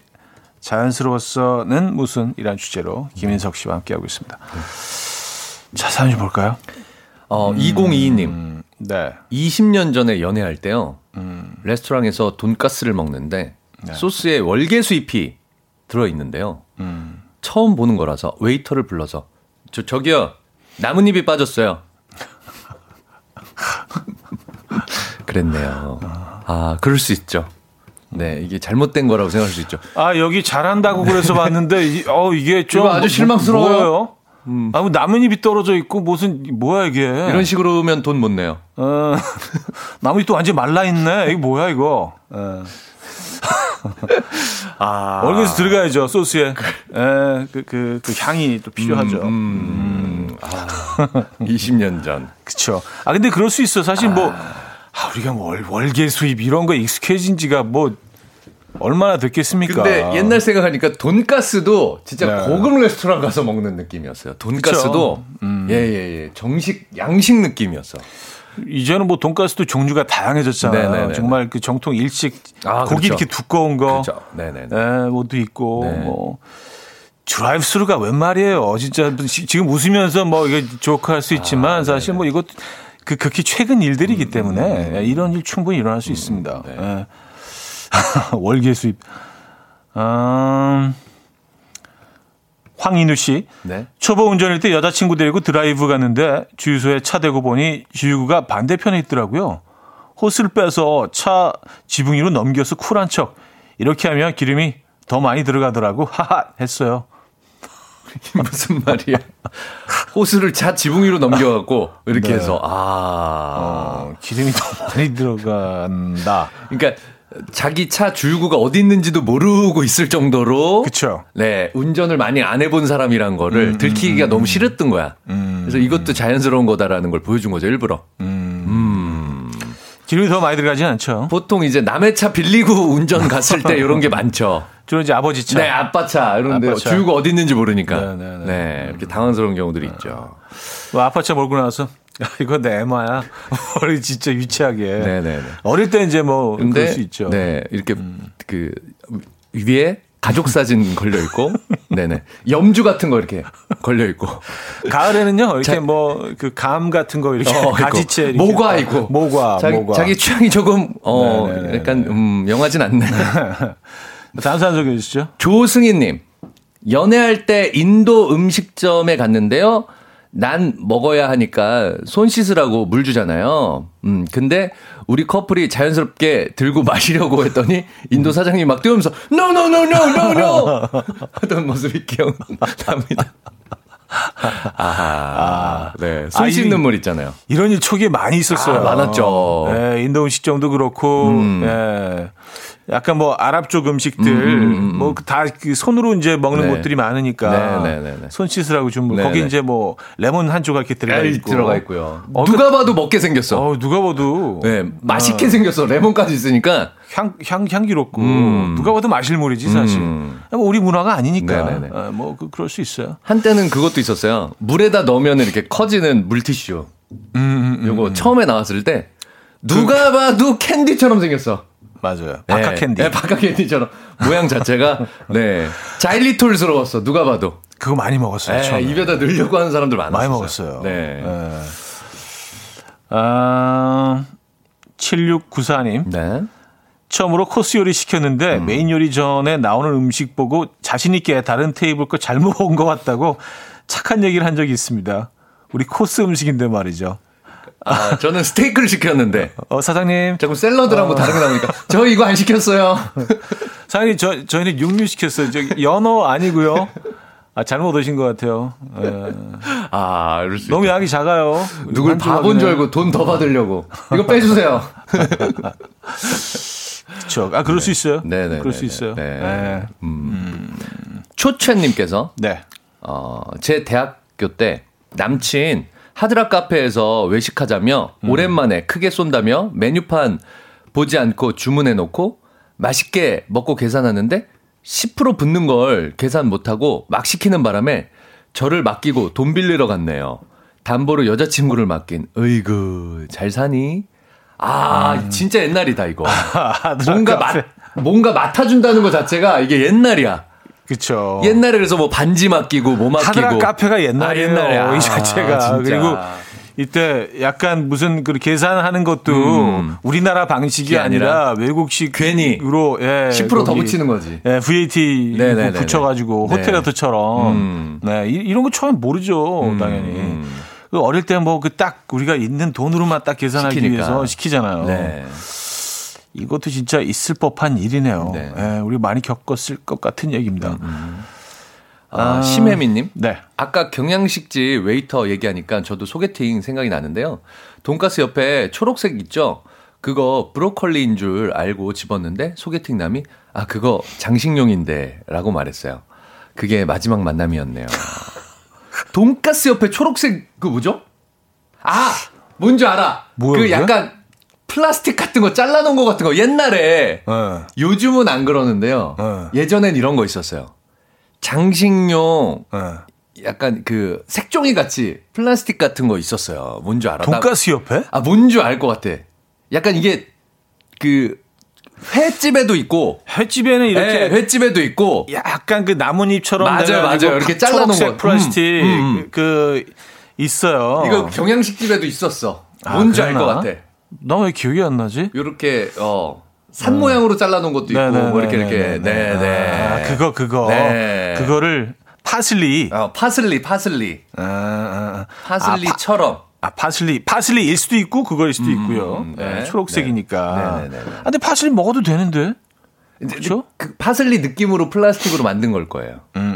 자연스러웠어는 무슨 이란 주제로 김인석 씨와 함께하고 있습니다. 자 사연 좀 볼까요? 어, 2022님. 음, 네. 20년 전에 연애할 때요. 음, 레스토랑에서 돈가스를 먹는데 네. 소스에 월계 수잎이 들어 있는데요. 음. 처음 보는 거라서 웨이터를 불러서 저 저기요 나뭇잎이 빠졌어요. 그랬네요. 아 그럴 수 있죠. 네 이게 잘못된 거라고 생각할 수 있죠. 아 여기 잘한다고 그래서 봤는데 이, 어 이게 좀 이거 아주 실망스러워요. 뭐예요? 아, 뭐 나뭇잎이 떨어져 있고 무슨 뭐야 이게? 이런 식으로면 돈 못 내요. 어, (laughs) 나뭇잎도 완전 말라 있네. 이게 뭐야 이거? 어. (laughs) 아 얼굴에서 들어가야죠 소스에. 에, 그, 그, 그 향이 또 필요하죠. 음, 아, (laughs) 20년 전. 그렇죠. 아 근데 그럴 수 있어. 사실 뭐 아, 우리가 뭐 월, 월계 수입 이런 거 익숙해진 지가 뭐 얼마나 됐겠습니까? 근데 옛날 생각하니까 돈가스도 진짜 네. 고급 레스토랑 가서 먹는 느낌이었어요. 돈가스도 예예예 정식 양식 느낌이었어. 이제는 뭐 돈가스도 종류가 다양해졌잖아요. 네네네. 정말 그 정통 일식 아, 고기 그렇죠. 이렇게 두꺼운 거. 그렇죠. 네네네. 네, 뭐도 있고 네. 뭐 드라이브 스루가 웬 말이에요. 진짜 지- 지금 웃으면서 뭐 이게 조크할 수 있지만 사실 뭐 이것 그 극히 최근 일들이기 때문에 이런 일 충분히 일어날 수 있습니다. 네. 예. (laughs) 월계수잎. 음, 황인우 씨. 네. 초보 운전일 때 여자친구 데리고 드라이브 갔는데 주유소에 차 대고 보니 주유구가 반대편에 있더라고요. 호스를 빼서 차 지붕 위로 넘겨서 쿨한 척. 이렇게 하면 기름이 더 많이 들어가더라고. (laughs) 하하 했어요. (laughs) 무슨 말이야? 호스를 차 지붕 위로 넘겨갖고 이렇게 네. 해서 아. 어, 기름이 더 많이 들어간다. 그러니까 자기 차 주유구가 어디 있는지도 모르고 있을 정도로 그쵸. 네 운전을 많이 안 해본 사람이란 거를 들키기가 너무 싫었던 거야. 음, 그래서 이것도 자연스러운 거다라는 걸 보여준 거죠, 일부러. 기름이 더 많이 들어가진 않죠. 보통 이제 남의 차 빌리고 운전 갔을 때 이런 게 많죠. 주로 이제 아버지 차. 네, 아빠 차. 이런데 아빠 차. 주유가 어디 있는지 모르니까. 네, 네, 네, 네. 이렇게 당황스러운 경우들이 있죠. 뭐 아빠 차 몰고 나서 야, 이거 내 애마야. (laughs) 어리 진짜 유치하게. 네, 네, 네. 어릴 때 이제 뭐 근데 그럴 수 있죠. 음. 네, 이렇게 그 위에 가족 사진 걸려 있고, 네네 (laughs) 염주 같은 거 이렇게 걸려 있고, 가을에는요 이렇게 자- 뭐그 감 같은 거 이렇게 어, 가지채 이렇게 모과 있고, 모과 자기, 모과 자기 취향이 조금 어 네, 네, 네, 약간 음 영하진 않네. (laughs) 다음 사연 소개해 주시죠. 조승희님, 연애할 때 인도 음식점에 갔는데요. 난 먹어야 하니까 손 씻으라고 물 주잖아요. 음, 근데 우리 커플이 자연스럽게 들고 마시려고 했더니 인도 사장님이 막 뛰어오면서 no no no no no no 하던 모습이 기억납니다. 아하, 네, 손 아, 이- 씻는 물 있잖아요. 이런 일 초기에 많이 있었어요. 아, 많았죠. 네, 인도 음식점도 그렇고, 네. 약간 뭐 아랍 쪽 음식들, 뭐다그 손으로 이제 먹는 네. 곳들이 많으니까 네, 네, 네, 네. 손 씻으라고 좀 네, 거기 네. 이제 뭐 레몬 한 조각 이렇게 들어가 있고 들어가 있고요. 어, 누가 봐도 먹게 생겼어. 어, 누가 봐도 네, 맛있게 생겼어. 레몬까지 있으니까. 향, 향, 향기롭고 음. 누가 봐도 마실 물이지 사실. 음. 뭐 우리 문화가 아니니까 네네네. 어, 뭐 그, 그럴 수 있어요. 한때는 그것도 있었어요. 물에다 넣으면 이렇게 커지는 물티슈. 음, 요거 처음에 나왔을 때 누가 봐도 캔디처럼 생겼어. 맞아요. 바카 네, 캔디. 네, 바카 캔디처럼 모양 자체가 네 자일리톨스러웠어. 누가 봐도. 그거 많이 먹었어요. 에, 처음에. 입에다 넣으려고 하는 사람들 많았어요. 많이 먹었어요. 네. 네. 아, 7694님. 네. 처음으로 코스 요리 시켰는데 음. 메인 요리 전에 나오는 음식 보고 자신 있게 다른 테이블 거 잘못 온것 같다고 착한 얘기를 한 적이 있습니다. 우리 코스 음식인데 말이죠. 아, 저는 스테이크를 시켰는데 어, 사장님. 자꾸 샐러드랑 뭐 다른 게 나오니까 저 이거 안 시켰어요. (laughs) 사장님, 저, 저희는 육류 시켰어요. 저 연어 아니고요. 아, 잘못 오신 것 같아요. 예. 아, 이럴 수 너무 있다. 양이 작아요. 누굴 한 바본 줄. 알고 돈 더 받으려고. 이거 (laughs) 빼주세요. 그쵸. 아, 그럴 수 있어요. 네 네. 그럴 수 있어요. 네. 네. 초채님께서 네. 어, 제 대학교 때 남친 하드락 카페에서 외식하자며 오랜만에 크게 쏜다며 메뉴판 보지 않고 주문해 놓고 맛있게 먹고 계산하는데 10% 붙는 걸 계산 못하고 막 시키는 바람에 저를 맡기고 돈 빌리러 갔네요. 담보로 여자친구를 맡긴. 어이구, 잘 사니? 아, 진짜 옛날이다, 이거. (laughs) 뭔가 맡, 뭔가 맡아준다는 것 자체가 이게 옛날이야. 그쵸. 옛날에 그래서 뭐 반지 맡기고 뭐 맡기고 하드락 카페가 옛날이에요. 아, 옛날이야. 이 자체가. 진짜. 그리고 이때 약간 무슨 그 계산하는 것도 음. 우리나라 방식이 아니라 외국식 괜히 으로 예, 10%더 거기, 붙이는 거지. 예, VAT 네네네네. 붙여가지고 네. 호텔레터처럼 음. 네 이, 이런 거 처음 모르죠 당연히 그 어릴 때 뭐 그 딱 우리가 있는 돈으로만 딱 계산하기 시키니까. 위해서 시키잖아요. 네. 이것도 진짜 있을 법한 일이네요. 네. 예, 우리 많이 겪었을 것 같은 얘기입니다. 아, 심혜민님. 네. 아까 경양식집 웨이터 얘기하니까 저도 소개팅 생각이 나는데요. 돈가스 옆에 초록색 있죠? 그거 브로콜리인 줄 알고 집었는데 소개팅 남이 아 그거 장식용인데 라고 말했어요. 그게 마지막 만남이었네요. 돈가스 옆에 초록색 그 뭐죠? 아 뭔지 알아. 뭐야, 그? 약간 플라스틱 같은 거 잘라놓은 거 같은 거 옛날에 예. 요즘은 안 그러는데요. 어. 예전엔 이런 거 있었어요. 장식용 예. 약간 그 색종이 같이 플라스틱 같은 거 있었어요. 뭔지 알아? 나- 돈가스 옆에? 아, 뭔지 알것 같아. 약간 이게 그 횟집에도 있고 횟집에는 이렇게 예, 횟집에도 있고 약간 그 나뭇잎처럼 맞아요, 맞아요. 이렇게 파- 잘라놓은 거. 플라스틱 음, 음, 음. 그 있어요. 이거 경양식 집에도 있었어. 아, 뭔지 알것 그러나? 같아. 나 왜 기억이 안 나지? 요렇게 어 산 모양으로 잘라놓은 것도 있고 뭐 이렇게 이렇게 네네. 아, 그거 그거 네. 그거를 파슬리 어, 파슬리 파슬리 아, 아, 아. 파슬리처럼 아 파슬리 파슬리일 수도 있고 그거일 수도 있고요. 음, 네, 네. 초록색이니까. 네. 네, 네, 네. 아, 근데 파슬리 먹어도 되는데. 그렇죠? 그 파슬리 느낌으로 플라스틱으로 만든 걸 거예요. 음, 음, 음.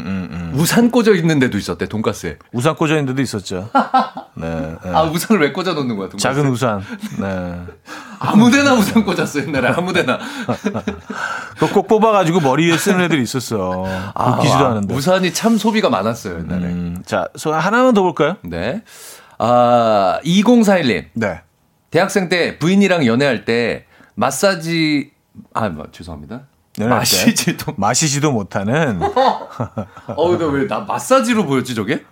우산 꽂아 있는 데도 있었대, 돈가스에. 우산 꽂아 있는 데도 있었죠. (laughs) 네. 네. 아, 우산을 왜 꽂아 놓는 거야, 돈가스? 작은 우산. 네. (laughs) 아무데나 우산 꽂았어, 옛날에. 아무데나. (laughs) 그거 꼭 뽑아가지고 머리 위에 쓰는 애들이 있었어. 웃기지도 않은데. 우산이 참 소비가 많았어요, 옛날에. 음, 자, 소 하나만 더 볼까요? 네. 아, 2041님. 네. 대학생 때 부인이랑 연애할 때 마사지 아, 뭐, 죄송합니다. 때 마시지도 마시지도 못하는 (laughs) 어, 근데 왜나 마사지로 보였지 저게?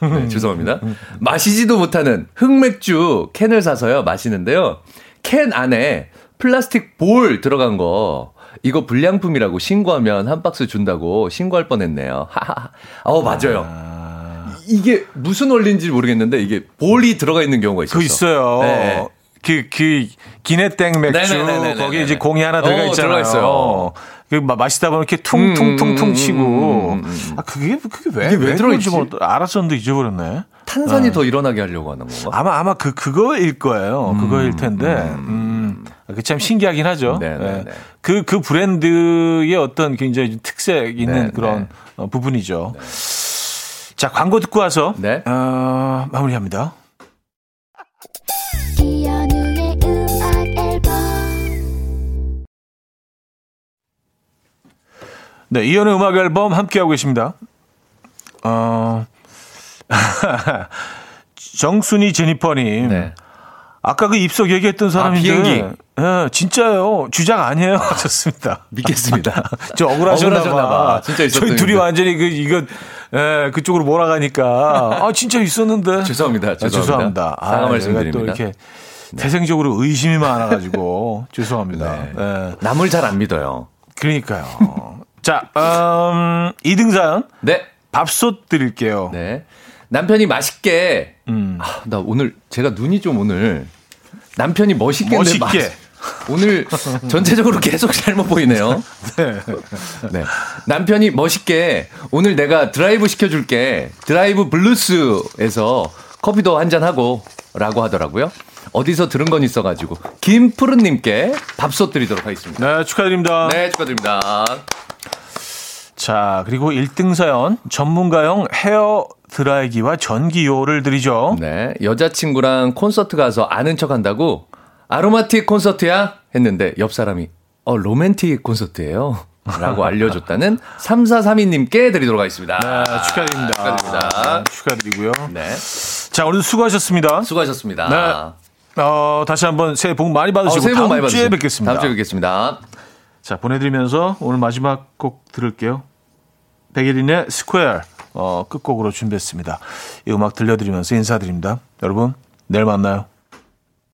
네, 죄송합니다. 마시지도 못하는 흑맥주 캔을 사서요 마시는데요. 캔 안에 플라스틱 볼 들어간 거 이거 불량품이라고 신고하면 한 박스 준다고 신고할 뻔했네요. 하하. 어 맞아요. 이게 무슨 원리인지 모르겠는데 이게 볼이 들어가 있는 경우가 있어요. 그 있어요. 네. 그, 그, 기내땡 맥주, 네네네네네네. 거기에 이제 공이 하나 들어가 어, 있잖아요. 들어가 있어요. 그 마- 마시다 보면 이렇게 퉁퉁퉁퉁 음, 치고. 음, 음, 음. 아, 그게, 그게 왜, 이게 왜왜 들어있지? 알았었는데 잊어버렸네. 탄산이 더 일어나게 하려고 하는 건가? 아마, 아마 그, 그거일 거예요. 그거일 텐데. 음, 그참 신기하긴 하죠. 네네네. 예. 그, 그 브랜드의 어떤 굉장히 특색 있는 네네. 그런 어, 부분이죠. 자, 광고 듣고 와서. 네. 어, 마무리합니다. 네, 이현의 음악 앨범 함께하고 계십니다. 어, (laughs) 정순이 제니퍼님. 네. 아까 그 입석 얘기했던 사람인데. 비행기. 예, 진짜요. 주작 아니에요. (laughs) 하셨습니다. 믿겠습니다. (laughs) 저 억울하셨나 억울하셨나 봐. 봐. 진짜 있었던 저희 둘이. 완전히 그, 이거, 예, 그쪽으로 몰아가니까. 아, 진짜 있었는데. 죄송합니다. 아, 죄송합니다. 죄송합니다. 아, 사과 제가 말씀드립니다. 또 이렇게 태생적으로 의심이 많아가지고. 죄송합니다. 네. 예. 남을 잘 안 믿어요. 그러니까요. 자, 음, 2등 사연. 네. 밥솥 드릴게요. 네. 남편이 맛있게. 음. 아, 나 오늘 제가 눈이 좀 오늘 남편이 멋있게 멋있게. 오늘 전체적으로 계속 잘못 보이네요. 네. 네. 남편이 멋있게 오늘 내가 드라이브 시켜줄게. 드라이브 블루스에서 커피도 한잔 하고 라고 하더라고요. 어디서 들은 건 있어가지고 김푸른님께 밥솥 드리도록 하겠습니다. 네, 축하드립니다. 네, 축하드립니다. 자, 그리고 1등 사연. 전문가용 헤어 드라이기와 전기요를 드리죠. 네, 여자친구랑 콘서트 가서 아는 척 한다고 아로마틱 콘서트야? 했는데 옆 사람이 어, 로맨틱 콘서트예요. 라고 알려줬다는 (laughs) 3432님께 드리도록 하겠습니다. 네, 축하드립니다. 축하드립니다. 축하드리고요. 네, 자, 오늘도 수고하셨습니다. 수고하셨습니다. 네. 어, 다시 한번 새해 복 많이 어, 받으시고 새해 복 다음 많이 주에 받으세요. 뵙겠습니다. 다음 주에 뵙겠습니다. 자, 보내드리면서 오늘 마지막 곡 들을게요. 백예린의 Square 어, 끝곡으로 준비했습니다. 이 음악 들려드리면서 인사드립니다. 여러분, 내일 만나요.